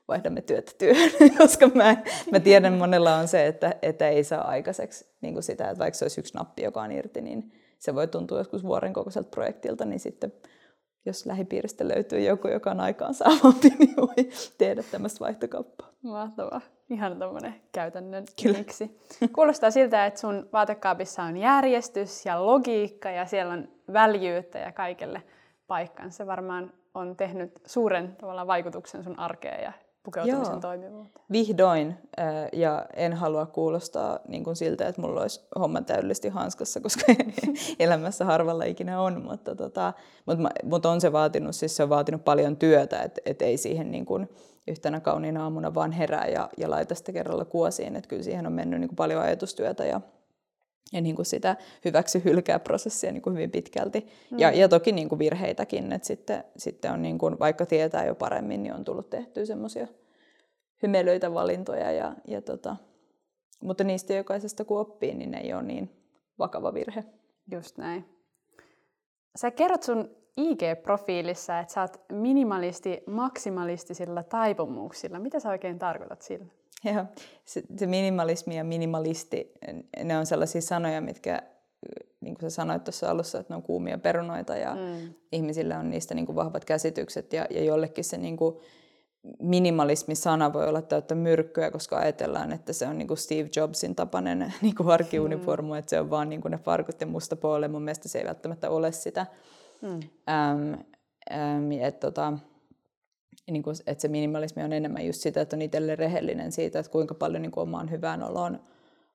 vaihdamme työtä työhön, koska mä, mä tiedän, monella on se, että, että ei saa aikaiseksi niin kuin sitä, että vaikka se olisi yksi nappi, joka on irti, niin se voi tuntua joskus vuoren kokoiselta projektilta, niin sitten jos lähipiiristä löytyy joku, joka on aikaan saavampi, niin voi tehdä tämmöistä vaihtokauppaa. Mahtavaa. Ihan tämmöinen käytännön miksi. Kuulostaa siltä, että sun vaatekaapissa on järjestys ja logiikka ja siellä on väljyyttä ja kaikelle paikkansa. Se varmaan on tehnyt suuren tavallaan vaikutuksen sun arkeen ja pukeutumisen Joo. toimivuuteen. Vihdoin, ja en halua kuulostaa niin kuin siltä, että mulla olisi homma täydellisesti hanskassa, koska elämässä harvalla ikinä on, mutta, tota, mutta, mutta on se vaatinut, siis se on vaatinut paljon työtä, että et ei siihen niin kuin yhtenä kauniina aamuna vaan herää ja, ja laita sitä kerralla kuosiin, että kyllä siihen on mennyt niin kuin paljon ajatustyötä ja, ja niin kuin sitä hyväksy hylkää prosessia niin kuin hyvin pitkälti. Mm. Ja, ja toki niin kuin virheitäkin, että sitten, sitten on niin kuin, vaikka tietää jo paremmin, niin on tullut tehtyä semmoisia hymelöitä valintoja. Ja, ja tota, mutta niistä jokaisesta kun oppii, niin ne ei ole niin vakava virhe. Just näin. Sä kerrot sun IG-profiilissa, että sä oot minimalisti maksimalistisilla taipumuksilla. Mitä sä oikein tarkoitat sillä? Joo, se, se minimalismi ja minimalisti, ne on sellaisia sanoja, mitkä, niin kuin sä sanoit tuossa alussa, että ne on kuumia perunoita ja mm. ihmisillä on niistä niin kuin vahvat käsitykset ja, ja jollekin se niin kuin minimalismi-sana voi olla täyttä myrkkyä, koska ajatellaan, että se on niin kuin Steve Jobsin tapainen niin kuin arkiuniformu, mm. että se on vaan niin kuin ne farkut ja musta puolelle. Mun mielestä se ei välttämättä ole sitä. Mm. Ähm, ähm, et, tota, niin kuin, että se minimalismi on enemmän just sitä, että on itselle rehellinen siitä, että kuinka paljon niin kuin omaan hyvään oloon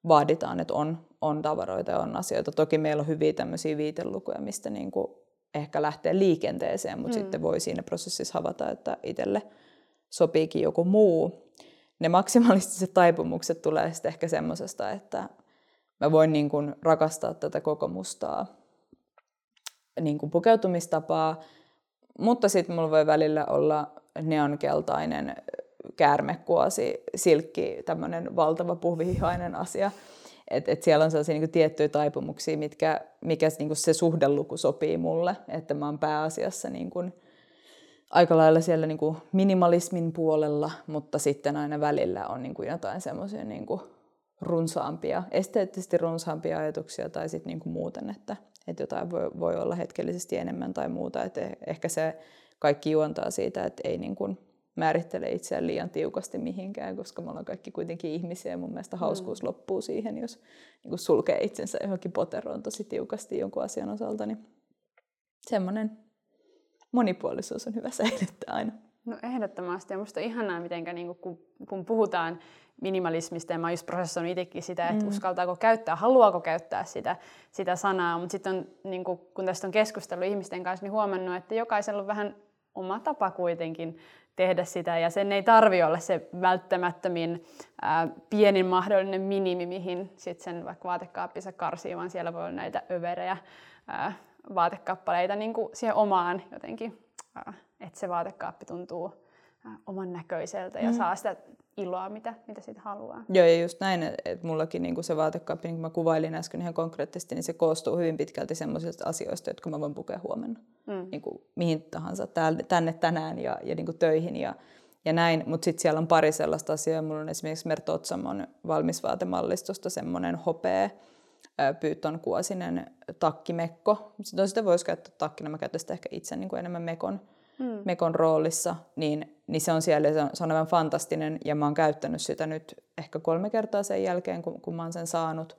vaaditaan, että on, on tavaroita ja on asioita. Toki meillä on hyviä tämmöisiä viitelukuja, mistä niin kuin ehkä lähtee liikenteeseen, mutta mm. sitten voi siinä prosessissa havata, että itselle sopiikin joku muu. Ne maksimalistiset taipumukset tulee sitten ehkä semmoisesta, että mä voin niin kuin rakastaa tätä koko mustaa niin kuin pukeutumistapaa, mutta sitten mulla voi välillä olla neonkeltainen käärmekuosi, silkki, tämmöinen valtava puhvihihainen asia. Et, et siellä on sellaisia niin tiettyjä taipumuksia, mitkä, mikä niin se suhdeluku sopii mulle, että mä oon pääasiassa niin kuin, aika lailla siellä niin kuin minimalismin puolella, mutta sitten aina välillä on niin kuin jotain semmoisia niin runsaampia, esteettisesti runsaampia ajatuksia tai sitten niin kuin muuten, että, että jotain voi, voi olla hetkellisesti enemmän tai muuta. Että ehkä se kaikki juontaa siitä, että ei niin kuin määrittele itseään liian tiukasti mihinkään, koska me ollaan kaikki kuitenkin ihmisiä ja mun mielestä mm. hauskuus mm. loppuu siihen, jos niin kuin sulkee itsensä johonkin poteroon tosi tiukasti jonkun asian osalta. Niin semmoinen monipuolisuus on hyvä säilyttää aina. No ehdottomasti. Ja musta on ihanaa, miten niin kun, kun puhutaan minimalismista, ja mä oon just prosessoinut itsekin sitä, että mm. uskaltaako käyttää, haluaako käyttää sitä, sitä sanaa. Mutta sitten niin kun, kun tästä on keskustellut ihmisten kanssa, niin huomannut, että jokaisella on vähän oma tapa kuitenkin tehdä sitä, ja sen ei tarvi olla se välttämättömin ää, pienin mahdollinen minimi, mihin sitten sen vaikka vaatekaappissa karsii, vaan siellä voi olla näitä överejä, ää, vaatekappaleita niin kuin siihen omaan jotenkin, että se vaatekaappi tuntuu oman näköiseltä ja mm. saa sitä iloa, mitä, mitä siitä haluaa. Joo, ja just näin, että et mullakin niin se vaatekaappi, niin kuin mä kuvailin äsken ihan konkreettisesti, niin se koostuu hyvin pitkälti sellaisista asioista, jotka mä voin pukea huomenna. Mm. Niin kuin mihin tahansa tänne tänään ja, ja niin kuin töihin ja, ja näin. Mutta sitten siellä on pari sellaista asiaa. Mulla on esimerkiksi Mertotsamon valmisvaatemallistosta semmoinen hopea, pyytton kuosinen takkimekko. Sitten sitä voisi käyttää takkina, mä käytän sitä ehkä itse niin kuin enemmän mekon, mm. mekon roolissa, niin, niin se on siellä, se on, se on aivan fantastinen ja mä oon käyttänyt sitä nyt ehkä kolme kertaa sen jälkeen, kun, kun mä oon sen saanut.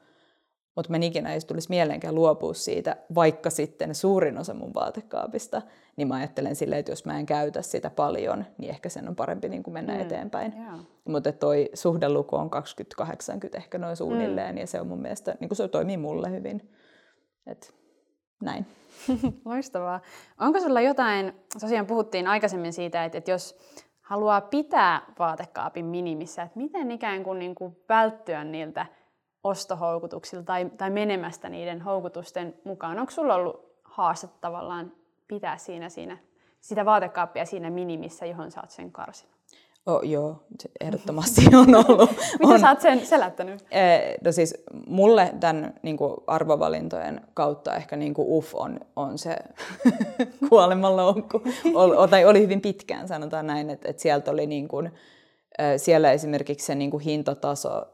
Mutta mä ikinä ei tulisi mieleenkään luopua siitä, vaikka sitten suurin osa mun vaatekaapista, niin mä ajattelen silleen, että jos mä en käytä sitä paljon, niin ehkä sen on parempi niin kuin mennä mm. eteenpäin. Yeah. Mutta toi suhdeluku on 20-80 ehkä noin suunnilleen, mm. ja se on mun mielestä, niin kuin se toimii mulle hyvin. Et, näin. Loistavaa. Onko sulla jotain, tosiaan puhuttiin aikaisemmin siitä, että, että jos haluaa pitää vaatekaapin minimissä, että miten ikään kuin, niin kuin välttyä niiltä ostohoukutuksilta tai, tai menemästä niiden houkutusten mukaan. Onko sulla ollut haastetta tavallaan pitää siinä, siinä sitä vaatekaappia siinä minimissä, johon sä oot sen karsinut? Oh, joo, ehdottomasti on ollut. Miten on. sä oot sen selättänyt? Eh, no siis mulle tämän niin kuin arvovalintojen kautta ehkä niin kuin UF on, on se kuolemanloukku. Ol, tai oli hyvin pitkään, sanotaan näin, että, että sieltä oli niin kuin, siellä esimerkiksi se niin kuin hintataso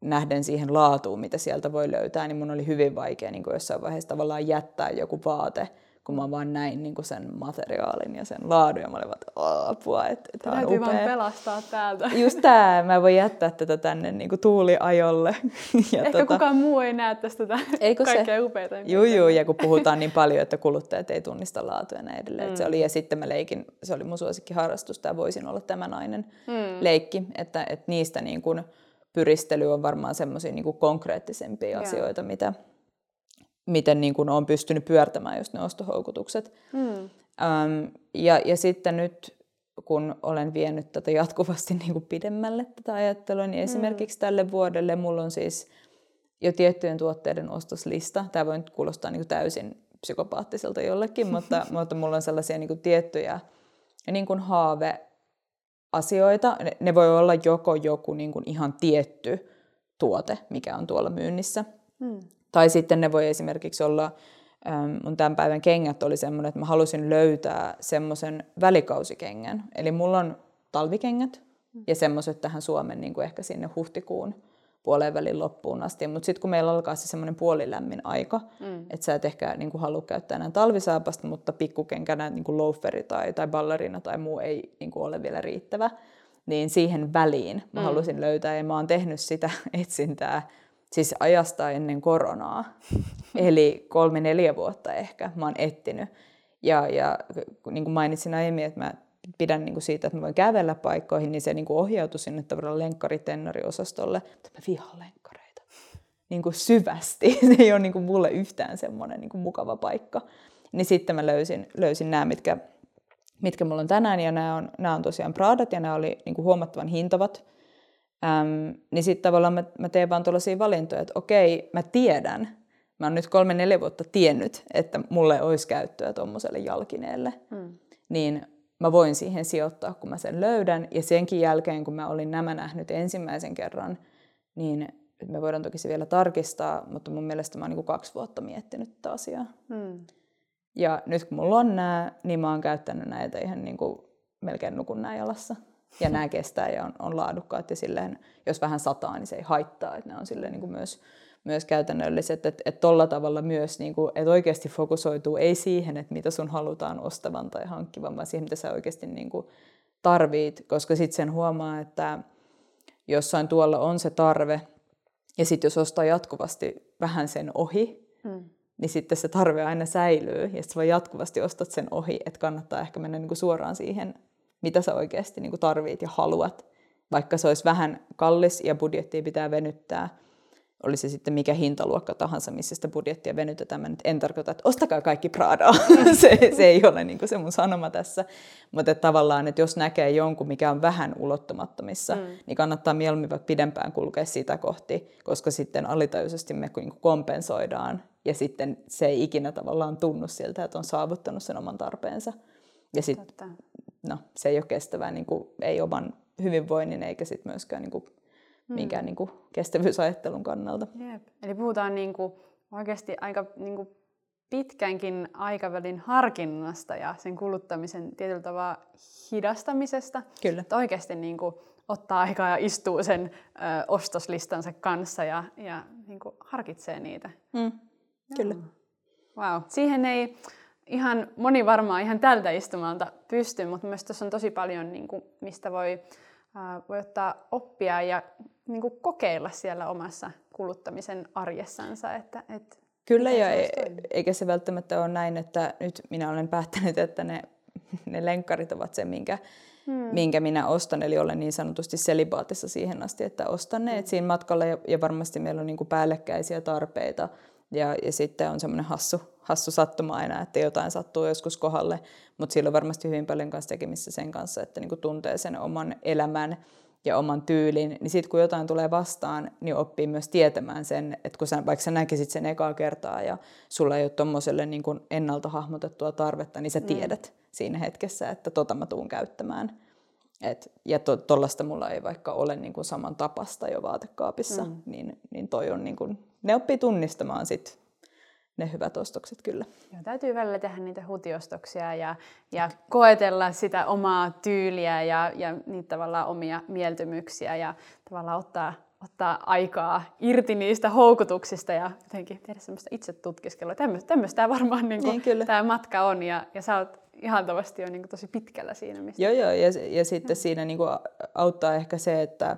nähden siihen laatuun, mitä sieltä voi löytää, niin mun oli hyvin vaikea niin kuin jossain vaiheessa tavallaan jättää joku vaate kun mä vaan näin niin kuin sen materiaalin ja sen laadun, ja mä olin vaan, apua, että tämä on upea. vaan pelastaa täältä. Just tämä, mä voin jättää tätä tänne niin kuin tuuliajolle. ja Ehkä tota... kukaan muu ei näe tästä tätä Eikö kaikkea se? upeita. Juu, juu, ja kun puhutaan niin paljon, että kuluttajat ei tunnista laatua ja näin edelleen. Mm. Se oli, ja sitten mä leikin, se oli mun suosikkiharrastus, tämä voisin olla tämä nainen mm. leikki, että, että niistä niin kuin, pyristely on varmaan semmoisia niin konkreettisempia yeah. asioita, mitä, miten niin kuin on pystynyt pyörtämään just ne ostohoukutukset. Mm. Ähm, ja, ja sitten nyt, kun olen vienyt tätä jatkuvasti niin kuin pidemmälle tätä ajattelua, niin mm. esimerkiksi tälle vuodelle mulla on siis jo tiettyjen tuotteiden ostoslista. Tämä voi nyt kuulostaa niin kuin täysin psykopaattiselta jollekin, mutta, mutta mulla on sellaisia niin kuin tiettyjä niin kuin haave asioita. Ne, ne voi olla joko joku niin kuin ihan tietty tuote, mikä on tuolla myynnissä. Mm. Tai sitten ne voi esimerkiksi olla, ähm, mun tämän päivän kengät oli semmoinen, että mä halusin löytää semmoisen välikausikengän. Eli mulla on talvikengät mm. ja semmoiset tähän Suomen niin kuin ehkä sinne huhtikuun puoleen välin loppuun asti. Mutta sitten kun meillä alkaa se semmoinen puolilämmin aika, mm. että sä et ehkä niin kuin, halua käyttää enää talvisaapasta, mutta pikkukenkänä niin kuin loaferi tai, tai ballerina tai muu ei niin kuin, ole vielä riittävä, niin siihen väliin mä mm. halusin löytää ja mä oon tehnyt sitä etsintää siis ajasta ennen koronaa. Eli kolme-neljä vuotta ehkä mä oon ettinyt. Ja, ja niin kuin mainitsin aiemmin, että mä pidän niin kuin siitä, että mä voin kävellä paikkoihin, niin se niin kuin ohjautui sinne tavallaan lenkkaritennariosastolle. Mutta mä vihaan lenkkareita niin kuin syvästi. Se ei ole niin kuin mulle yhtään semmoinen niin kuin mukava paikka. Niin sitten mä löysin, löysin nämä, mitkä, mitkä mulla on tänään, ja nämä on, nämä on tosiaan Pradat, ja nämä oli niin kuin huomattavan hintavat Äm, niin sitten tavallaan mä, mä teen vaan tuollaisia valintoja, että okei, mä tiedän, mä oon nyt kolme-neljä vuotta tiennyt, että mulle olisi käyttöä tuommoiselle jalkineelle, mm. niin mä voin siihen sijoittaa, kun mä sen löydän. Ja senkin jälkeen, kun mä olin nämä nähnyt ensimmäisen kerran, niin me voidaan toki se vielä tarkistaa, mutta mun mielestä mä oon niin kaksi vuotta miettinyt tätä asiaa. Mm. Ja nyt kun mulla on nämä, niin mä oon käyttänyt näitä ihan niin kuin melkein nukun näin jalassa ja nämä kestää ja on, on laadukkaat ja silleen, jos vähän sataa, niin se ei haittaa, että ne on silleen niin kuin myös, myös käytännölliset, että et tolla tavalla myös, niin kuin, että oikeasti fokusoituu ei siihen, että mitä sun halutaan ostavan tai hankkivan, vaan siihen, mitä sä oikeasti niin kuin tarvit, koska sitten sen huomaa, että jossain tuolla on se tarve, ja sitten jos ostaa jatkuvasti vähän sen ohi, mm. niin sitten se tarve aina säilyy, ja sitten voi jatkuvasti ostat sen ohi, että kannattaa ehkä mennä niin kuin suoraan siihen mitä sä oikeasti niin kuin tarvit ja haluat. Vaikka se olisi vähän kallis ja budjettia pitää venyttää, oli se sitten mikä hintaluokka tahansa, missä sitä budjettia venytetään. Mä nyt en tarkoita, että ostakaa kaikki Pradaa. se, se ei ole niin se mun sanoma tässä. Mutta että tavallaan, että jos näkee jonkun, mikä on vähän ulottumattomissa, mm. niin kannattaa mieluummin vaikka pidempään kulkea sitä kohti, koska sitten alitajuisesti me niin kompensoidaan ja sitten se ei ikinä tavallaan tunnu siltä, että on saavuttanut sen oman tarpeensa. Ja sitten no, se ei ole kestävää, niin kuin, ei oman hyvinvoinnin eikä sit myöskään niin kuin, mm. minkään niin kuin, kestävyysajattelun kannalta. Jep. Eli puhutaan niin kuin, oikeasti aika niin kuin, pitkänkin aikavälin harkinnasta ja sen kuluttamisen tietyllä tavalla hidastamisesta. Kyllä. Että oikeasti niin kuin, ottaa aikaa ja istuu sen ö, ostoslistansa kanssa ja, ja niin kuin, harkitsee niitä. Mm. Kyllä. Wow. Siihen ei ihan moni varmaan ihan tältä istumalta pysty, mutta myös tässä on tosi paljon, niin kuin, mistä voi, ää, voi ottaa oppia ja niin kuin, kokeilla siellä omassa kuluttamisen arjessansa. Että, et, Kyllä, ja e- eikä se välttämättä ole näin, että nyt minä olen päättänyt, että ne, ne lenkkarit ovat se, minkä, hmm. minkä minä ostan. Eli olen niin sanotusti selibaatissa siihen asti, että ostan ne. Hmm. Et siinä matkalla ja, ja varmasti meillä on niin kuin päällekkäisiä tarpeita ja, ja sitten on semmoinen hassu, hassu sattuma aina, että jotain sattuu joskus kohdalle, mutta sillä on varmasti hyvin paljon kanssa tekemistä sen kanssa, että niinku tuntee sen oman elämän ja oman tyylin, niin sitten kun jotain tulee vastaan, niin oppii myös tietämään sen, että kun sä, vaikka sä näkisit sen ekaa kertaa ja sulla ei ole tuommoiselle niin ennalta hahmotettua tarvetta, niin sä mm. tiedät mm. siinä hetkessä, että tota mä tuun käyttämään. Et, ja tuollaista to, mulla ei vaikka ole niin kuin saman tapasta jo vaatekaapissa, mm. niin, niin toi on niin kuin, ne oppii tunnistamaan sit ne hyvät ostokset kyllä. Joo, täytyy välillä tehdä niitä hutiostoksia ja, ja koetella sitä omaa tyyliä ja, ja niitä tavallaan omia mieltymyksiä ja tavallaan ottaa, ottaa aikaa irti niistä houkutuksista ja jotenkin tehdä semmoista itsetutkiskelua. Tämmöistä tämä varmaan niin kuin, niin, tämä matka on ja, ja sä oot ihaltavasti jo niin kuin tosi pitkällä siinä. Mistä... Joo, joo, ja, ja sitten ja. siinä niin kuin auttaa ehkä se, että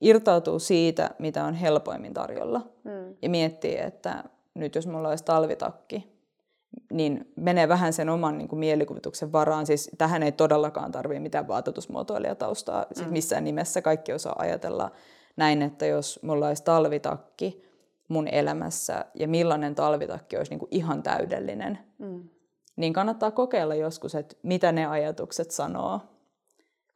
irtautuu siitä, mitä on helpoimmin tarjolla. Mm. Ja miettii, että nyt jos mulla olisi talvitakki, niin menee vähän sen oman niin kuin mielikuvituksen varaan. Siis tähän ei todellakaan tarvitse mitään vaatetusmuotoilijataustaa siis mm. missään nimessä. Kaikki osaa ajatella näin, että jos mulla olisi talvitakki mun elämässä ja millainen talvitakki olisi niin kuin ihan täydellinen, mm niin kannattaa kokeilla joskus, että mitä ne ajatukset sanoo.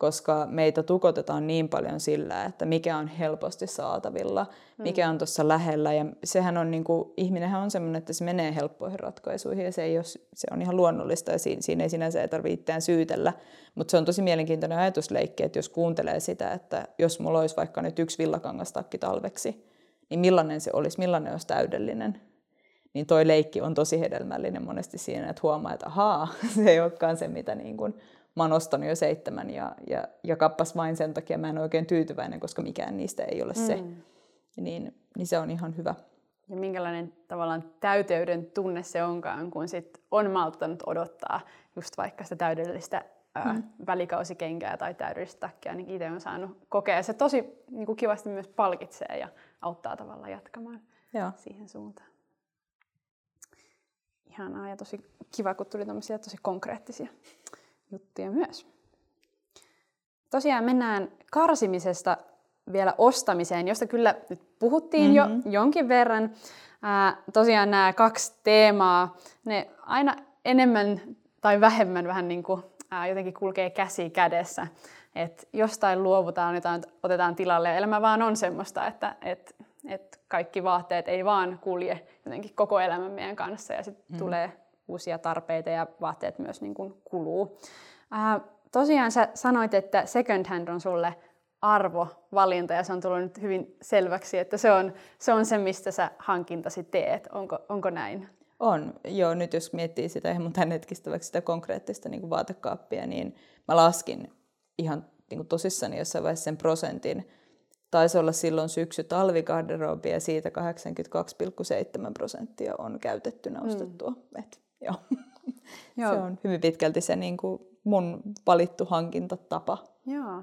Koska meitä tukotetaan niin paljon sillä, että mikä on helposti saatavilla, mm. mikä on tuossa lähellä. Ja sehän on niin kuin, ihminenhän on sellainen, että se menee helppoihin ratkaisuihin ja se, ei ole, se on ihan luonnollista ja siinä, siinä ei sinänsä ei tarvitse itseään syytellä. Mutta se on tosi mielenkiintoinen ajatusleikki, että jos kuuntelee sitä, että jos mulla olisi vaikka nyt yksi villakangastakki talveksi, niin millainen se olisi, millainen olisi täydellinen niin toi leikki on tosi hedelmällinen monesti siinä, että huomaa, että ahaa, se ei olekaan se, mitä niin kuin, mä oon ostanut jo seitsemän ja, ja, ja kappas vain sen takia mä en ole oikein tyytyväinen, koska mikään niistä ei ole se. Mm. Niin, niin se on ihan hyvä. Ja minkälainen tavallaan täyteyden tunne se onkaan, kun sit on malttanut odottaa just vaikka sitä täydellistä ää, mm. välikausikengää tai täydellistä takkia, niin itse on saanut kokea. Se tosi niin kuin kivasti myös palkitsee ja auttaa tavallaan jatkamaan Joo. siihen suuntaan ihanaa ja tosi kiva, kun tuli tämmöisiä tosi konkreettisia juttuja myös. Tosiaan mennään karsimisesta vielä ostamiseen, josta kyllä nyt puhuttiin mm-hmm. jo jonkin verran. Ää, tosiaan nämä kaksi teemaa, ne aina enemmän tai vähemmän vähän niin kuin, ää, jotenkin kulkee käsi kädessä. Et jostain luovutaan, jotain otetaan tilalle ja elämä vaan on semmoista, että et, et kaikki vaatteet ei vaan kulje jotenkin koko elämän meidän kanssa ja sitten mm. tulee uusia tarpeita ja vaatteet myös niin kuin kuluu. Ää, tosiaan sä sanoit, että second hand on sulle arvovalinta ja se on tullut nyt hyvin selväksi, että se on se, on se mistä sä hankintasi teet. Onko, onko näin? On, joo. Nyt jos miettii sitä ihan mun tämänhetkistä vaikka sitä konkreettista niin kuin vaatekaappia, niin mä laskin ihan niin kuin tosissani jossain vaiheessa sen prosentin, taisi olla silloin syksy talvigarderobi ja siitä 82,7 prosenttia on käytettynä mm. ostettua. Mm. Et, joo. joo. se on hyvin pitkälti se niin kuin mun valittu hankintatapa. Joo.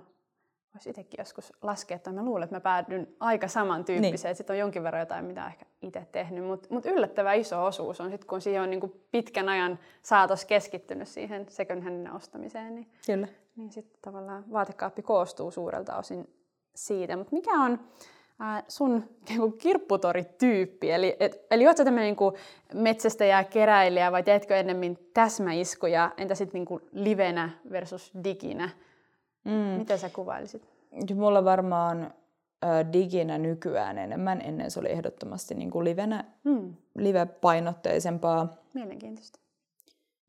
Voisi itsekin joskus laskea, että mä luulen, että mä päädyn aika samantyyppiseen. Niin. Sitten on jonkin verran jotain, mitä ehkä itse tehnyt. Mutta mut yllättävän iso osuus on sitten, kun siihen on niin kuin pitkän ajan saatos keskittynyt siihen second handin ostamiseen. Niin, Kyllä. Niin sitten tavallaan vaatekaappi koostuu suurelta osin siitä. Mutta mikä on äh, sun kirpputorityyppi? Eli, et, eli ootko tämmöinen niin metsästäjä, keräilijä vai teetkö ennemmin täsmäiskuja? Entä sitten niin livenä versus diginä? Mm. Mitä sä kuvailisit? Mulla varmaan äh, diginä nykyään enemmän. Ennen se oli ehdottomasti niin kuin livenä, mm. live-painotteisempaa. Mielenkiintoista.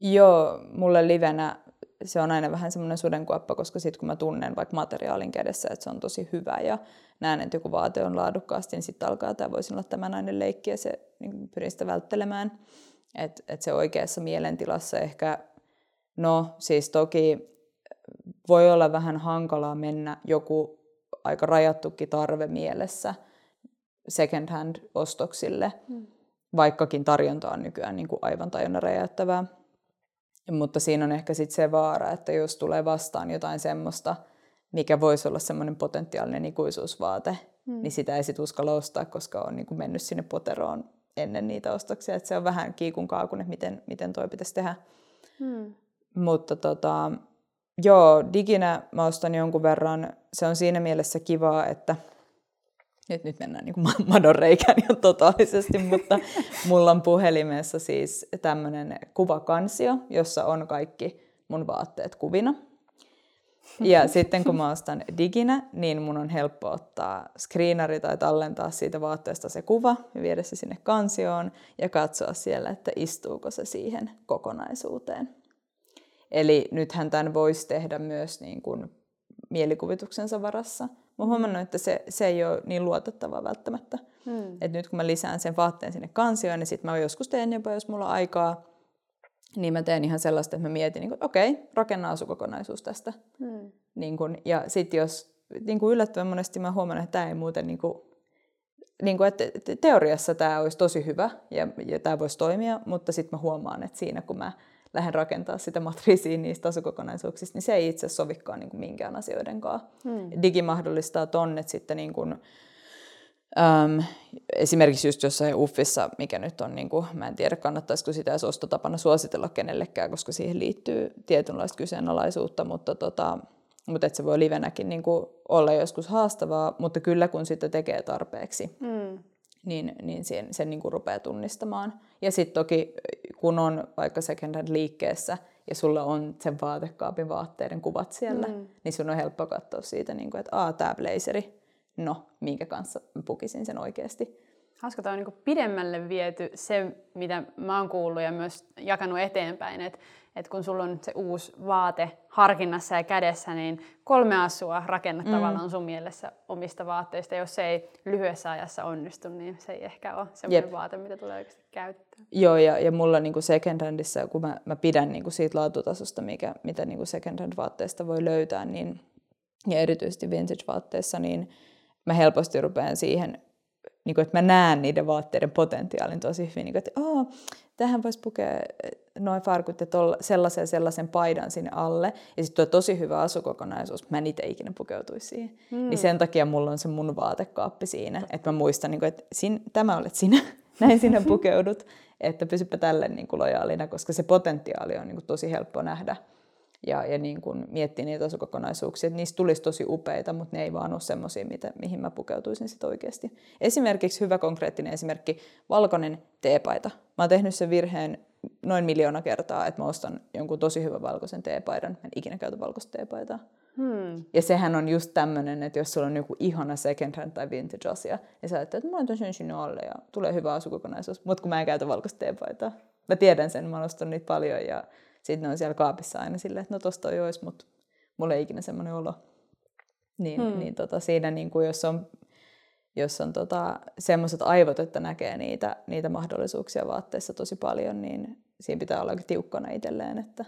Joo, mulle livenä se on aina vähän semmoinen sudenkuoppa, koska sitten kun mä tunnen vaikka materiaalin kädessä, että se on tosi hyvä ja näen, että joku vaate on laadukkaasti, niin sitten alkaa tämä voisi olla tämä nainen leikki ja se niin pyrin sitä välttelemään. Että et se oikeassa mielentilassa ehkä, no siis toki voi olla vähän hankalaa mennä joku aika rajattukin tarve mielessä second hand ostoksille, mm. vaikkakin tarjonta on nykyään niin kuin aivan tajunnan räjäyttävää. Mutta siinä on ehkä sitten se vaara, että jos tulee vastaan jotain semmoista, mikä voisi olla semmoinen potentiaalinen ikuisuusvaate, mm. niin sitä ei sitten uskalla ostaa, koska on niin kuin mennyt sinne poteroon ennen niitä ostoksia. Et se on vähän kiikun kaakun, että miten, miten toi pitäisi tehdä. Mm. Mutta tota, joo, diginä mä ostan jonkun verran. Se on siinä mielessä kivaa, että nyt, nyt mennään niin madon reikään jo totaalisesti, mutta mulla on puhelimessa siis tämmöinen kuvakansio, jossa on kaikki mun vaatteet kuvina. Ja sitten kun mä ostan diginä, niin mun on helppo ottaa screenari tai tallentaa siitä vaatteesta se kuva ja viedä se sinne kansioon ja katsoa siellä, että istuuko se siihen kokonaisuuteen. Eli nythän tämän voisi tehdä myös niin kuin mielikuvituksensa varassa. Mä oon huomannut, että se, se ei ole niin luotettavaa välttämättä. Hmm. Et nyt kun mä lisään sen vaatteen sinne kansioon, niin sitten mä joskus teen jopa, jos mulla on aikaa, niin mä teen ihan sellaista, että mä mietin, niin okei, okay, rakenna asukokonaisuus tästä. Hmm. Niin kun, ja sitten jos niin kuin yllättävän monesti mä huomaan, että tämä ei muuten, niin kuin, niin kuin, että teoriassa tämä olisi tosi hyvä ja, ja tämä voisi toimia, mutta sitten mä huomaan, että siinä kun mä lähden rakentaa sitä matriisia niistä asukokonaisuuksista, niin se ei itse sovikaan niin kuin minkään asioiden kanssa. Hmm. Digi mahdollistaa tonnet sitten niin kuin, äm, esimerkiksi just jossain Uffissa, mikä nyt on, niin kuin, mä en tiedä kannattaisiko sitä edes ostotapana suositella kenellekään, koska siihen liittyy tietynlaista kyseenalaisuutta, mutta, tota, mutta että se voi livenäkin niin kuin olla joskus haastavaa, mutta kyllä kun sitä tekee tarpeeksi, hmm niin, niin sen, sen niin kuin rupeaa tunnistamaan. Ja sitten toki, kun on vaikka second hand liikkeessä ja sulla on sen vaatekaapin vaatteiden kuvat siellä, mm. niin sun on helppo katsoa siitä, niin kuin, että aa, tämä blazeri, no, minkä kanssa pukisin sen oikeasti. Hauska, tämä on niin pidemmälle viety se, mitä mä oon kuullut ja myös jakanut eteenpäin, että että kun sulla on se uusi vaate harkinnassa ja kädessä, niin kolme asua rakennat mm. tavallaan sun mielessä omista vaatteista. Jos se ei lyhyessä ajassa onnistu, niin se ei ehkä ole semmoinen Jep. vaate, mitä tulee oikeasti käyttää. Joo, ja, ja mulla niin kuin second handissa, kun mä, mä pidän niin kuin siitä laatutasosta, mikä, mitä niin kuin second hand vaatteista voi löytää, niin, ja erityisesti vintage-vaatteissa, niin mä helposti rupean siihen niin kuin, että mä näen niiden vaatteiden potentiaalin tosi hyvin, niin kuin, että oh, tähän voisi pukea noin farkut ja tolla, sellaisen sellaisen paidan sinne alle. Ja sitten tuo tosi hyvä asukokonaisuus, mä en itse ikinä pukeutuisi siihen. Mm. Niin sen takia mulla on se mun vaatekaappi siinä, että mä muistan, niin kuin, että sin, tämä olet sinä, näin sinä pukeudut, että pysypä tälle niin kuin lojaalina, koska se potentiaali on niin kuin tosi helppo nähdä ja, ja niin kuin miettiä niitä asukokonaisuuksia, että niistä tulisi tosi upeita, mutta ne ei vaan ole semmoisia, mihin mä pukeutuisin sitten oikeasti. Esimerkiksi hyvä konkreettinen esimerkki, valkoinen teepaita. Mä oon tehnyt sen virheen noin miljoona kertaa, että mä ostan jonkun tosi hyvän valkoisen teepaidan. Mä en ikinä käytä valkoista teepaitaa. Hmm. Ja sehän on just tämmöinen, että jos sulla on joku ihana second hand tai vintage asia, niin sä ajattelet, että mä laitan sen sinne alle ja tulee hyvä asukokonaisuus. Mutta kun mä en käytä valkoista teepaitaa. Mä tiedän sen, mä ostan niitä paljon ja sitten ne on siellä kaapissa aina silleen, että no tosta on olisi, mutta mulla ei ikinä semmoinen olo. Niin, hmm. niin tota, siinä niin kuin jos on, jos on tota, semmoiset aivot, että näkee niitä, niitä mahdollisuuksia vaatteissa tosi paljon, niin siinä pitää olla tiukkana itselleen, että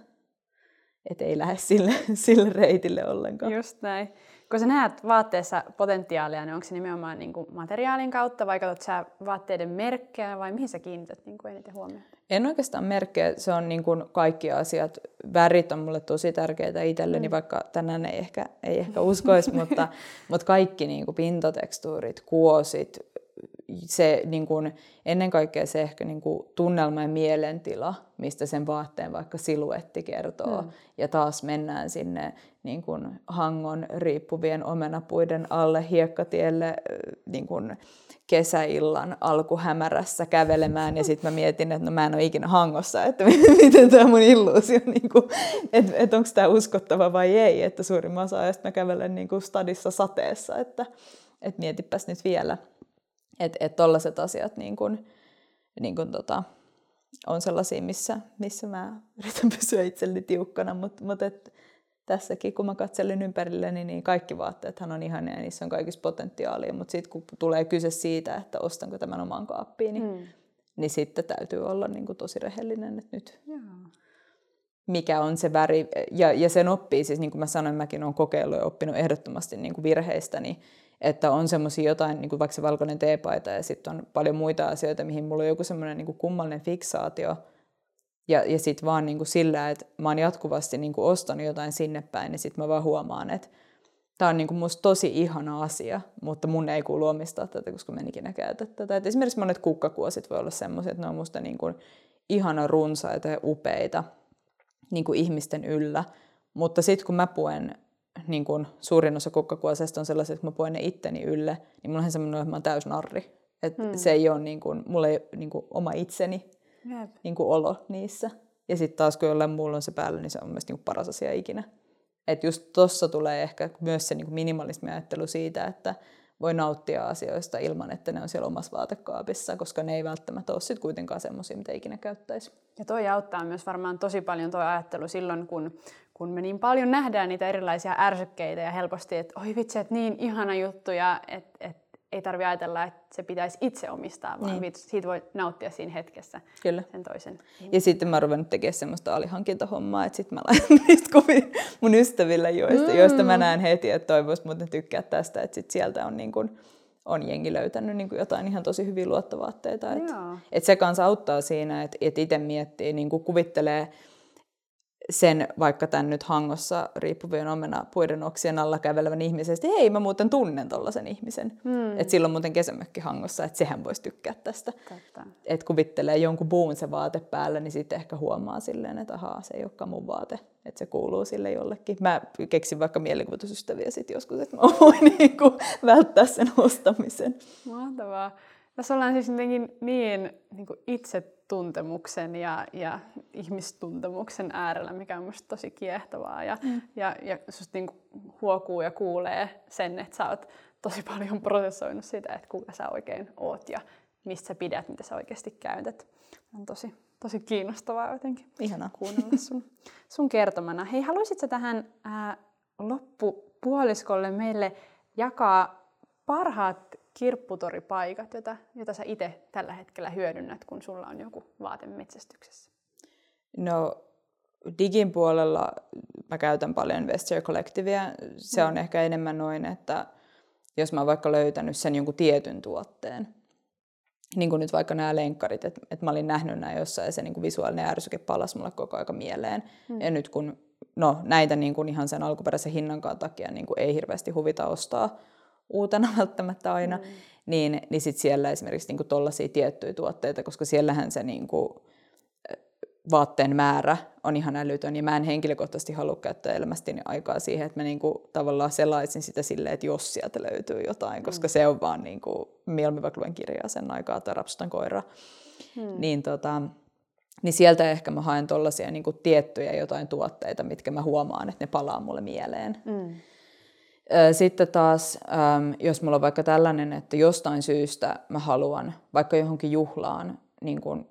et ei lähde sille, sille reitille ollenkaan. Just näin. Kun sä näet vaatteessa potentiaalia, niin onko se nimenomaan niin kuin materiaalin kautta vai katsot sä vaatteiden merkkejä vai mihin sä kiinnität niin kuin eniten huomioon? En oikeastaan merkkejä, se on niin kuin kaikki asiat. Värit on mulle tosi tärkeitä itselleni, mm. vaikka tänään ei ehkä, ei ehkä uskoisi, mutta, mutta kaikki niin kuin pintatekstuurit, kuosit, se niin kuin, ennen kaikkea se ehkä niin kuin, tunnelma ja mielentila, mistä sen vaatteen vaikka siluetti kertoo. Mm. Ja taas mennään sinne niin kuin, hangon riippuvien omenapuiden alle hiekkatielle niin kuin, kesäillan alkuhämärässä kävelemään ja sitten mä mietin, että no mä en ole ikinä hangossa, että miten tämä mun illuusio, niin että et onko tämä uskottava vai ei, että suurimman osa ajasta mä kävelen niin kuin stadissa sateessa, että et mietipäs nyt vielä, että et tollaiset asiat niin kuin, niin kuin tota, on sellaisia, missä, missä mä yritän pysyä itselleni tiukkana, mutta mut et, tässäkin kun mä katselen ympärilleni, niin kaikki vaatteethan on ihania ja niissä on kaikissa potentiaalia, mutta sitten kun tulee kyse siitä, että ostanko tämän oman kaappiin, niin, mm. niin sitten täytyy olla niin kuin tosi rehellinen, että nyt Joo. mikä on se väri. Ja, ja sen oppii, siis niin kuin mä sanoin, mäkin olen kokeillut ja oppinut ehdottomasti niin kuin virheistä, niin että on semmoisia jotain, niin kuin vaikka se valkoinen teepaita ja sitten on paljon muita asioita, mihin mulla on joku semmoinen niin kummallinen fiksaatio. Ja, ja sitten vaan niin kuin sillä, että mä oon jatkuvasti niin kuin ostanut jotain sinne päin, niin sitten mä vaan huomaan, että tämä on niin kuin musta tosi ihana asia, mutta mun ei kuulu omistaa tätä, koska mä en ikinä käytä tätä. Et esimerkiksi monet kukkakuosit voi olla semmoisia, että ne on musta niin kuin ihana runsaita ja upeita niin kuin ihmisten yllä. Mutta sitten kun mä puen niin kuin suurin osa kukkakuosesta on sellaiset, että mä puen ne itteni ylle, niin mulla on semmoinen, että mä oon täys narri. Että hmm. se ei ole niin kuin, mulla ei niin kuin oma itseni niin kuin olo niissä. Ja sitten taas kun jollain muulla on se päällä, niin se on mielestäni niin paras asia ikinä. Että just tossa tulee ehkä myös se niin kuin minimalismiajattelu siitä, että voi nauttia asioista ilman, että ne on siellä omassa vaatekaapissa, koska ne ei välttämättä ole sitten kuitenkaan semmoisia, mitä ikinä käyttäisi. Ja toi auttaa myös varmaan tosi paljon tuo ajattelu silloin, kun kun me niin paljon nähdään niitä erilaisia ärsykkeitä ja helposti, että oi vitsi, että niin ihana juttu ja että et, ei tarvitse ajatella, että se pitäisi itse omistaa, vaan niin. siitä voi nauttia siinä hetkessä Kyllä. sen toisen. Ja sitten mä oon ruvennut tekemään semmoista alihankintahommaa, että sitten mä laitan niistä kuvia mun ystäville, joista, mm. joista mä näen heti, että toivois muuten tykkää tästä, että sit sieltä on niin kuin, on jengi löytänyt niin jotain ihan tosi hyviä luottovaatteita. Että et se kanssa auttaa siinä, että et itse miettii, niin kuvittelee, sen vaikka tämän nyt hangossa riippuvien omena puiden oksien alla kävelevän ihmisen, että hei mä muuten tunnen tollaisen ihmisen. Hmm. Että silloin muuten kesämökki hangossa, että sehän voisi tykkää tästä. Että kuvittelee jonkun puun se vaate päällä, niin sitten ehkä huomaa silleen, että ahaa, se ei olekaan mun vaate. Että se kuuluu sille jollekin. Mä keksin vaikka mielikuvitusystäviä sitten joskus, että mä voin niinku välttää sen ostamisen. Mahtavaa. Tässä ollaan siis jotenkin niin, niin itsetuntemuksen ja, ja ihmistuntemuksen äärellä, mikä on minusta tosi kiehtovaa. Ja, mm. ja, ja susta niin huokuu ja kuulee sen, että sä oot tosi paljon prosessoinut sitä, että kuka sä oikein oot ja mistä sä pidät, mitä sä oikeasti käytät. On tosi, tosi kiinnostavaa jotenkin Ihana. kuunnella sun, sun kertomana. Hei, haluaisitko tähän ää, loppupuoliskolle meille jakaa parhaat kirpputoripaikat, jota, jota sä itse tällä hetkellä hyödynnät, kun sulla on joku vaate metsästyksessä? No digin puolella mä käytän paljon Vesture Collectivea. Se on mm. ehkä enemmän noin, että jos mä oon vaikka löytänyt sen jonkun tietyn tuotteen, niin kuin nyt vaikka nämä lenkkarit, että, että mä olin nähnyt nämä jossain ja se niin kuin visuaalinen ärsyke palasi mulle koko aika mieleen. Mm. Ja nyt kun no, näitä niin kuin ihan sen alkuperäisen hinnankaan takia niin kuin ei hirveästi huvita ostaa, uutena välttämättä aina, mm. niin, niin sit siellä esimerkiksi niin tuollaisia tiettyjä tuotteita, koska siellähän se niin kuin, vaatteen määrä on ihan älytön, ja mä en henkilökohtaisesti halua käyttää elämästäni aikaa siihen, että mä niin kuin, tavallaan selaisin sitä silleen, että jos sieltä löytyy jotain, koska mm. se on vaan niin kuin, mieluummin vaikka luen kirjaa sen aikaa tai rapsutan koira, mm. niin, tota, niin sieltä ehkä mä haen tuollaisia niin tiettyjä jotain tuotteita, mitkä mä huomaan, että ne palaa mulle mieleen. Mm. Sitten taas, jos mulla on vaikka tällainen, että jostain syystä mä haluan vaikka johonkin juhlaan niin kuin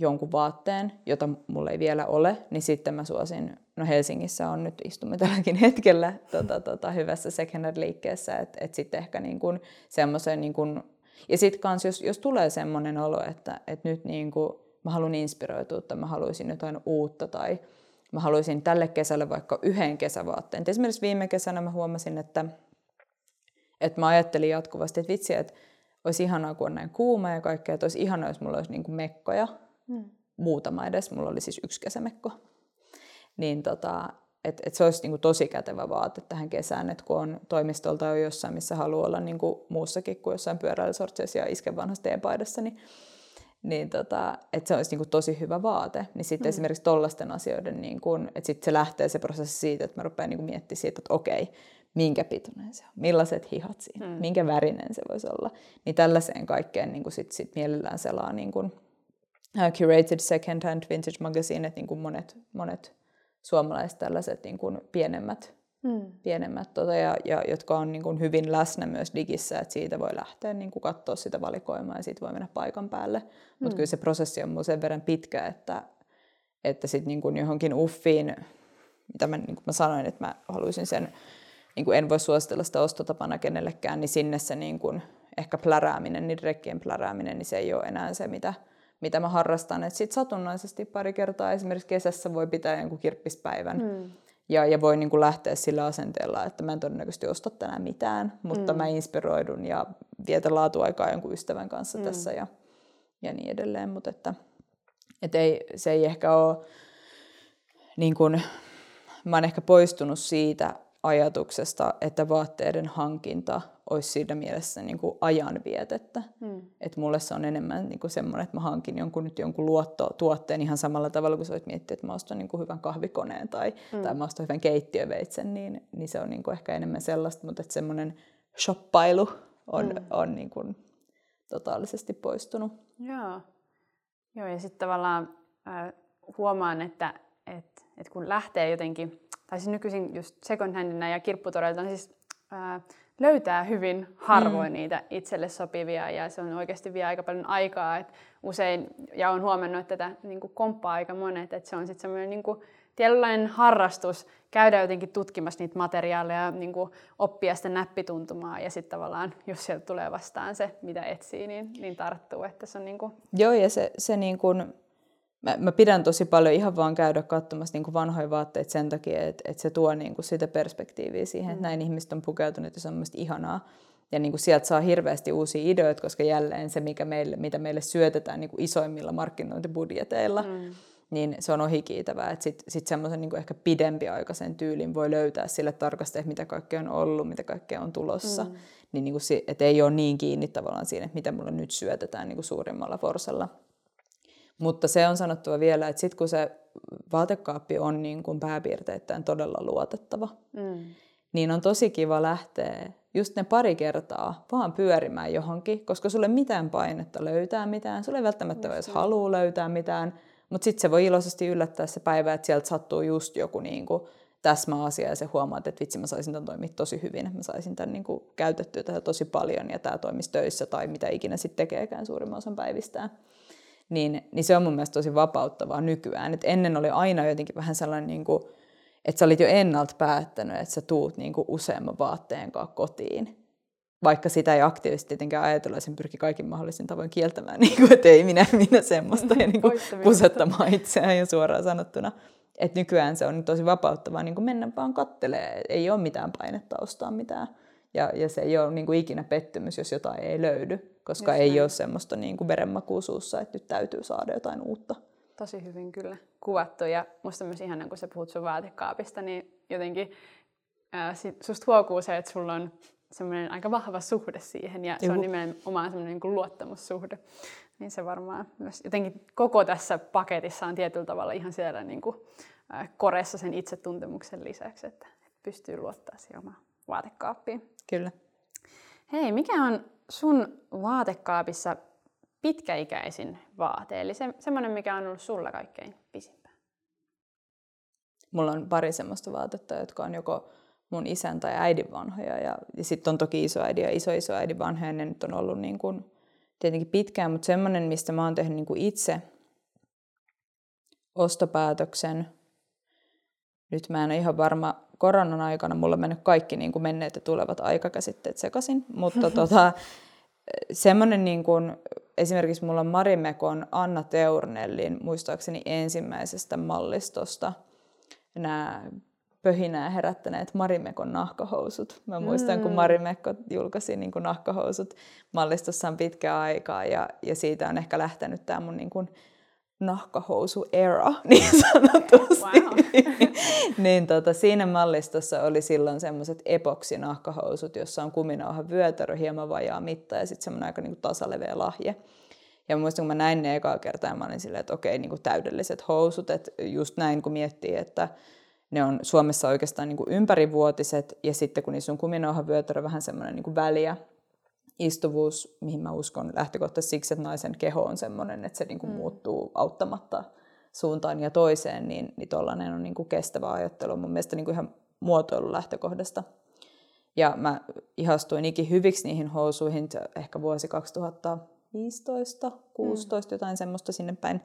jonkun vaatteen, jota mulla ei vielä ole, niin sitten mä suosin, no Helsingissä on nyt, istumme tälläkin hetkellä tota, tota, hyvässä second liikkeessä, että et sitten ehkä niin kuin semmoisen, niin kuin, ja sitten kans, jos, jos tulee semmoinen olo, että et nyt niin kuin, mä haluan inspiroitua tai mä haluaisin jotain uutta tai mä haluaisin tälle kesälle vaikka yhden kesävaatteen. Esimerkiksi viime kesänä mä huomasin, että, että mä ajattelin jatkuvasti, että vitsi, että olisi ihanaa, kun on näin kuuma ja kaikkea, että olisi ihanaa, jos mulla olisi niin kuin mekkoja. Mm. Muutama edes, mulla oli siis yksi kesämekko. Niin tota, että et se olisi niin kuin tosi kätevä vaate tähän kesään, että kun on toimistolta jo jossain, missä haluaa olla niin kuin muussakin kuin jossain pyöräilysortseissa ja isken vanhassa teepaidassa, niin niin tota, että se olisi niin kuin tosi hyvä vaate. Niin sitten mm. esimerkiksi tollaisten asioiden, niin kuin, että sitten se lähtee se prosessi siitä, että mä rupean niin kuin miettimään siitä, että okei, minkä pituinen se on, millaiset hihat siinä, mm. minkä värinen se voisi olla. Niin tällaiseen kaikkeen niin kuin sit, sit mielellään selaa niin kuin, uh, curated second-hand vintage magazine, että niin kuin monet, monet suomalaiset tällaiset niin kuin pienemmät mm. pienemmät tota, ja, ja jotka on niin kuin hyvin läsnä myös digissä, että siitä voi lähteä niin kuin katsoa sitä valikoimaa ja siitä voi mennä paikan päälle. Mm. Mutta kyllä se prosessi on mun sen verran pitkä, että, että sitten niin kuin johonkin uffiin, mitä mä, niin kuin mä sanoin, että mä haluaisin sen, niin kuin en voi suositella sitä ostotapana kenellekään, niin sinne se niin kuin, ehkä plärääminen, niin rekkien plärääminen, niin se ei ole enää se, mitä, mitä mä harrastan. Sitten satunnaisesti pari kertaa esimerkiksi kesässä voi pitää jonkun kirppispäivän. Mm. Ja, ja voi niin kuin lähteä sillä asenteella, että mä en todennäköisesti osta tänään mitään, mutta mm. mä inspiroidun ja vietän laatuaikaa jonkun ystävän kanssa mm. tässä ja, ja niin edelleen. Mutta että, et ei, se ei ehkä ole, niin kuin, mä oon ehkä poistunut siitä ajatuksesta, että vaatteiden hankinta olisi siinä mielessä niin kuin ajanvietettä. Hmm. Että mulle se on enemmän niin kuin semmoinen, että mä hankin jonkun, nyt jonkun luottotuotteen ihan samalla tavalla kuin sä voit miettiä, että mä ostan niin kuin hyvän kahvikoneen tai, hmm. tai mä ostan hyvän keittiöveitsen, niin, niin se on niin kuin ehkä enemmän sellaista, mutta että semmoinen shoppailu on, hmm. on niin kuin totaalisesti poistunut. Joo, Joo ja sitten tavallaan äh, huomaan, että et, et kun lähtee jotenkin, tai siis nykyisin just second handina ja kirpputoreilta on siis äh, löytää hyvin harvoin mm. niitä itselle sopivia ja se on oikeasti vie aika paljon aikaa. Et usein, ja olen huomannut, että tätä niin kuin komppaa aika monet, että se on sitten semmoinen niin kuin, tietynlainen harrastus käydä jotenkin tutkimassa niitä materiaaleja, niin kuin oppia sitä näppituntumaa ja sitten tavallaan, jos sieltä tulee vastaan se, mitä etsii, niin, niin tarttuu. Että se on niin kuin... Joo, ja se, se niin kuin, mä, mä pidän tosi paljon ihan vaan käydä katsomassa niin kuin vanhoja vaatteita sen takia, että, että se tuo niin kuin sitä perspektiiviä siihen, mm. että näin ihmiset on pukeutuneet ja se on mielestäni ihanaa. Ja niin kuin sieltä saa hirveästi uusia ideoita, koska jälleen se, mikä meille, mitä meille syötetään niin kuin isoimmilla markkinointibudjeteilla, mm. niin se on ohikiitävää. Sitten sit semmoisen niin ehkä pidempiaikaisen tyylin voi löytää sille tarkasti, että mitä kaikkea on ollut, mitä kaikkea on tulossa. Mm. Niin, niin kuin, että ei ole niin kiinni tavallaan siinä, että mitä mulle nyt syötetään niin kuin suurimmalla forsella. Mutta se on sanottava vielä, että sitten kun se vaatekaappi on niin kuin pääpiirteittäin todella luotettava, mm. niin on tosi kiva lähteä just ne pari kertaa vaan pyörimään johonkin, koska sulle mitään painetta löytää mitään, sulle ei välttämättä edes halua löytää mitään, mutta sitten se voi iloisesti yllättää se päivä, että sieltä sattuu just joku niin kuin täsmäasia ja se huomaat, että vitsi mä saisin tämän toimia tosi hyvin, että mä saisin tämän niin kuin käytettyä tätä tosi paljon ja tämä toimisi töissä tai mitä ikinä sitten tekeekään suurimman osan päivistään niin, niin se on mun mielestä tosi vapauttavaa nykyään. Et ennen oli aina jotenkin vähän sellainen, niin kuin, että sä olit jo ennalta päättänyt, että sä tuut niin kuin useamman vaatteen kanssa kotiin. Vaikka sitä ei aktiivisesti tietenkään ajatella, sen pyrki kaikin mahdollisin tavoin kieltämään, niin kuin, että ei minä, minä semmoista, ja niin kuin pusettamaan itseään jo suoraan sanottuna. Et nykyään se on tosi vapauttavaa niin kuin mennä vaan kattelee, ei ole mitään painetta ostaa mitään. Ja, ja se ei ole niin kuin ikinä pettymys, jos jotain ei löydy koska Just ei näin. ole semmoista niin kuin verenmakua suussa, että nyt täytyy saada jotain uutta. Tosi hyvin kyllä kuvattu ja musta myös ihan kun sä puhut sun vaatekaapista, niin jotenkin ää, susta huokuu se, että sulla on semmoinen aika vahva suhde siihen ja Juhu. se on nimenomaan semmoinen niin kuin luottamussuhde. Niin se varmaan myös jotenkin koko tässä paketissa on tietyllä tavalla ihan siellä niin kuin, ää, koressa sen itsetuntemuksen lisäksi, että pystyy luottaa siihen omaan vaatekaappiin. Kyllä. Hei, mikä on sun vaatekaapissa pitkäikäisin vaate, eli se, semmoinen, mikä on ollut sulla kaikkein pisimpään? Mulla on pari semmoista vaatetta, jotka on joko mun isän tai äidin vanhoja. Ja, ja sitten on toki isoäidin ja iso isoäidin vanhoja, ne nyt on ollut niin kuin, tietenkin pitkään, mutta semmoinen, mistä mä oon tehnyt niin kuin itse ostopäätöksen. Nyt mä en ole ihan varma, koronan aikana mulla on mennyt kaikki niin kuin menneet ja tulevat aikakäsitteet sekaisin, mutta tota, semmoinen niin kuin, esimerkiksi mulla on Marimekon Anna Teurnellin muistaakseni ensimmäisestä mallistosta nämä pöhinää herättäneet Marimekon nahkahousut. Mä muistan, mm. kun Marimekko julkaisi niin kuin nahkahousut mallistossaan pitkään aikaa ja, ja siitä on ehkä lähtenyt tämä mun niin kuin, nahkahousu era, niin sanotusti. Wow. niin tota, siinä mallistossa oli silloin semmoiset epoksinahkahousut, jossa on kuminauha vyötärö, hieman vajaa mitta ja sitten semmoinen aika niinku tasaleveä lahje. Ja muistan, kun mä näin ne ekaa kertaa, mä olin silleen, että okei, niin kuin täydelliset housut, että just näin kun miettii, että ne on Suomessa oikeastaan niin kuin ympärivuotiset, ja sitten kun niissä on kuminauhavyötärö vähän semmoinen niin kuin väliä, istuvuus, mihin mä uskon lähtökohtaisesti siksi, että naisen keho on sellainen, että se niin kuin mm. muuttuu auttamatta suuntaan ja toiseen, niin, niin tuollainen on niin kuin kestävä ajattelu. Mun mielestä niin kuin ihan muotoilun lähtökohdasta. Ja mä ihastuin ikin hyviksi niihin housuihin, ehkä vuosi 2015, 16, mm. jotain semmoista sinne päin.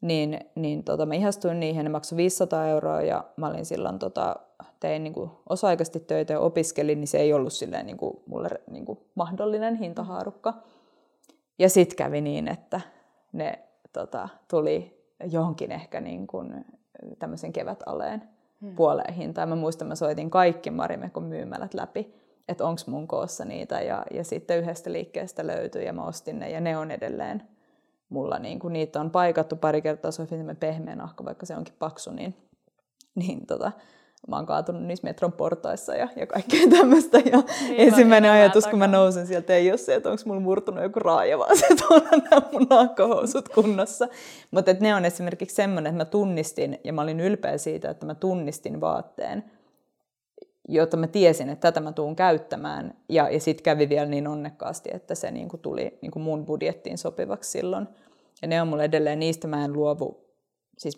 Niin, niin tota, mä ihastuin niihin, ne maksoi 500 euroa ja mä olin silloin, tota, tein niin kuin osa-aikaisesti töitä ja opiskelin, niin se ei ollut silleen niin kuin, mulle niin kuin mahdollinen hintahaarukka. Ja sitten kävi niin, että ne tota, tuli johonkin ehkä niin kuin tämmöisen kevätaleen hmm. puoleen hintaan. Mä muistan, mä soitin kaikki Marimekon myymälät läpi, että onko mun koossa niitä. Ja, ja sitten yhdestä liikkeestä löytyi ja mä ostin ne ja ne on edelleen mulla. Niin kun niitä on paikattu pari kertaa, se on pehmeä nahka, vaikka se onkin paksu, niin, niin tota, mä oon kaatunut niissä metron portaissa ja, ja kaikkea tämmöistä. Ja niin, ensimmäinen ajatus, kun mä nousen sieltä, ei ole se, että onko mulla murtunut joku raaja, vaan se, että onhan nämä mun nahkahousut kunnossa. Mutta ne on esimerkiksi semmoinen, että mä tunnistin, ja mä olin ylpeä siitä, että mä tunnistin vaatteen, jotta mä tiesin, että tätä mä tuun käyttämään. Ja, ja sitten kävi vielä niin onnekkaasti, että se niinku tuli niinku mun budjettiin sopivaksi silloin. Ja ne on mulle edelleen, niistä mä en luovu. Siis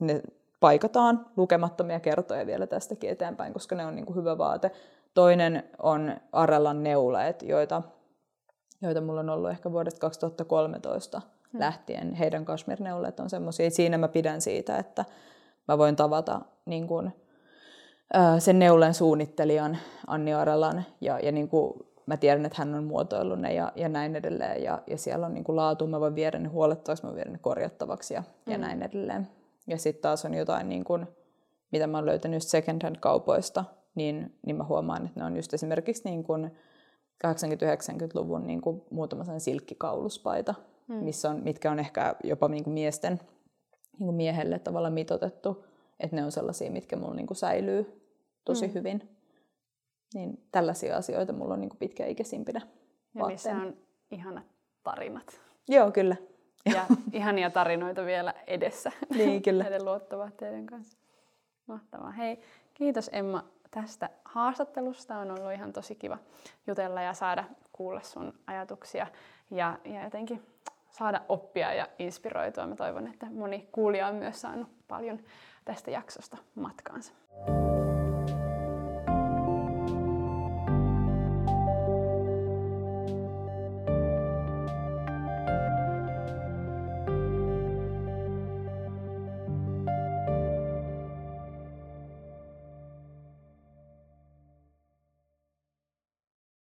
ne paikataan lukemattomia kertoja vielä tästäkin eteenpäin, koska ne on niin kuin hyvä vaate. Toinen on Arellan neuleet, joita, joita mulla on ollut ehkä vuodesta 2013 hmm. lähtien. Heidän kashmir-neuleet on semmoisia, siinä mä pidän siitä, että mä voin tavata niin kuin, sen neulen suunnittelijan Anni Arellan ja, ja niin kuin mä tiedän, että hän on muotoillut ne ja, ja näin edelleen. Ja, ja siellä on niin kuin laatu, mä voin viedä ne huolettavaksi, mä voin viedä ne korjattavaksi ja, mm. ja hmm. näin edeleen. Ja sitten taas on jotain, niin kun, mitä mä oon löytänyt just second hand kaupoista, niin, niin mä huomaan, että ne on just esimerkiksi niin kun 80-90-luvun niin kun muutama sellainen silkkikauluspaita, hmm. missä on, mitkä on ehkä jopa niin kuin miesten niin kuin miehelle tavallaan mitotettu, että ne on sellaisia, mitkä mulla niin kuin säilyy tosi hmm. hyvin. Niin tällaisia asioita mulla on niin kuin pitkäikäisimpinä Ja missä on ihanat tarinat. Joo, kyllä ja ihania tarinoita vielä edessä. Niin, kyllä. Näiden luottovaatteiden kanssa. Mahtavaa. Hei, kiitos Emma tästä haastattelusta. On ollut ihan tosi kiva jutella ja saada kuulla sun ajatuksia ja, ja jotenkin saada oppia ja inspiroitua. Mä toivon, että moni kuulija on myös saanut paljon tästä jaksosta matkaansa.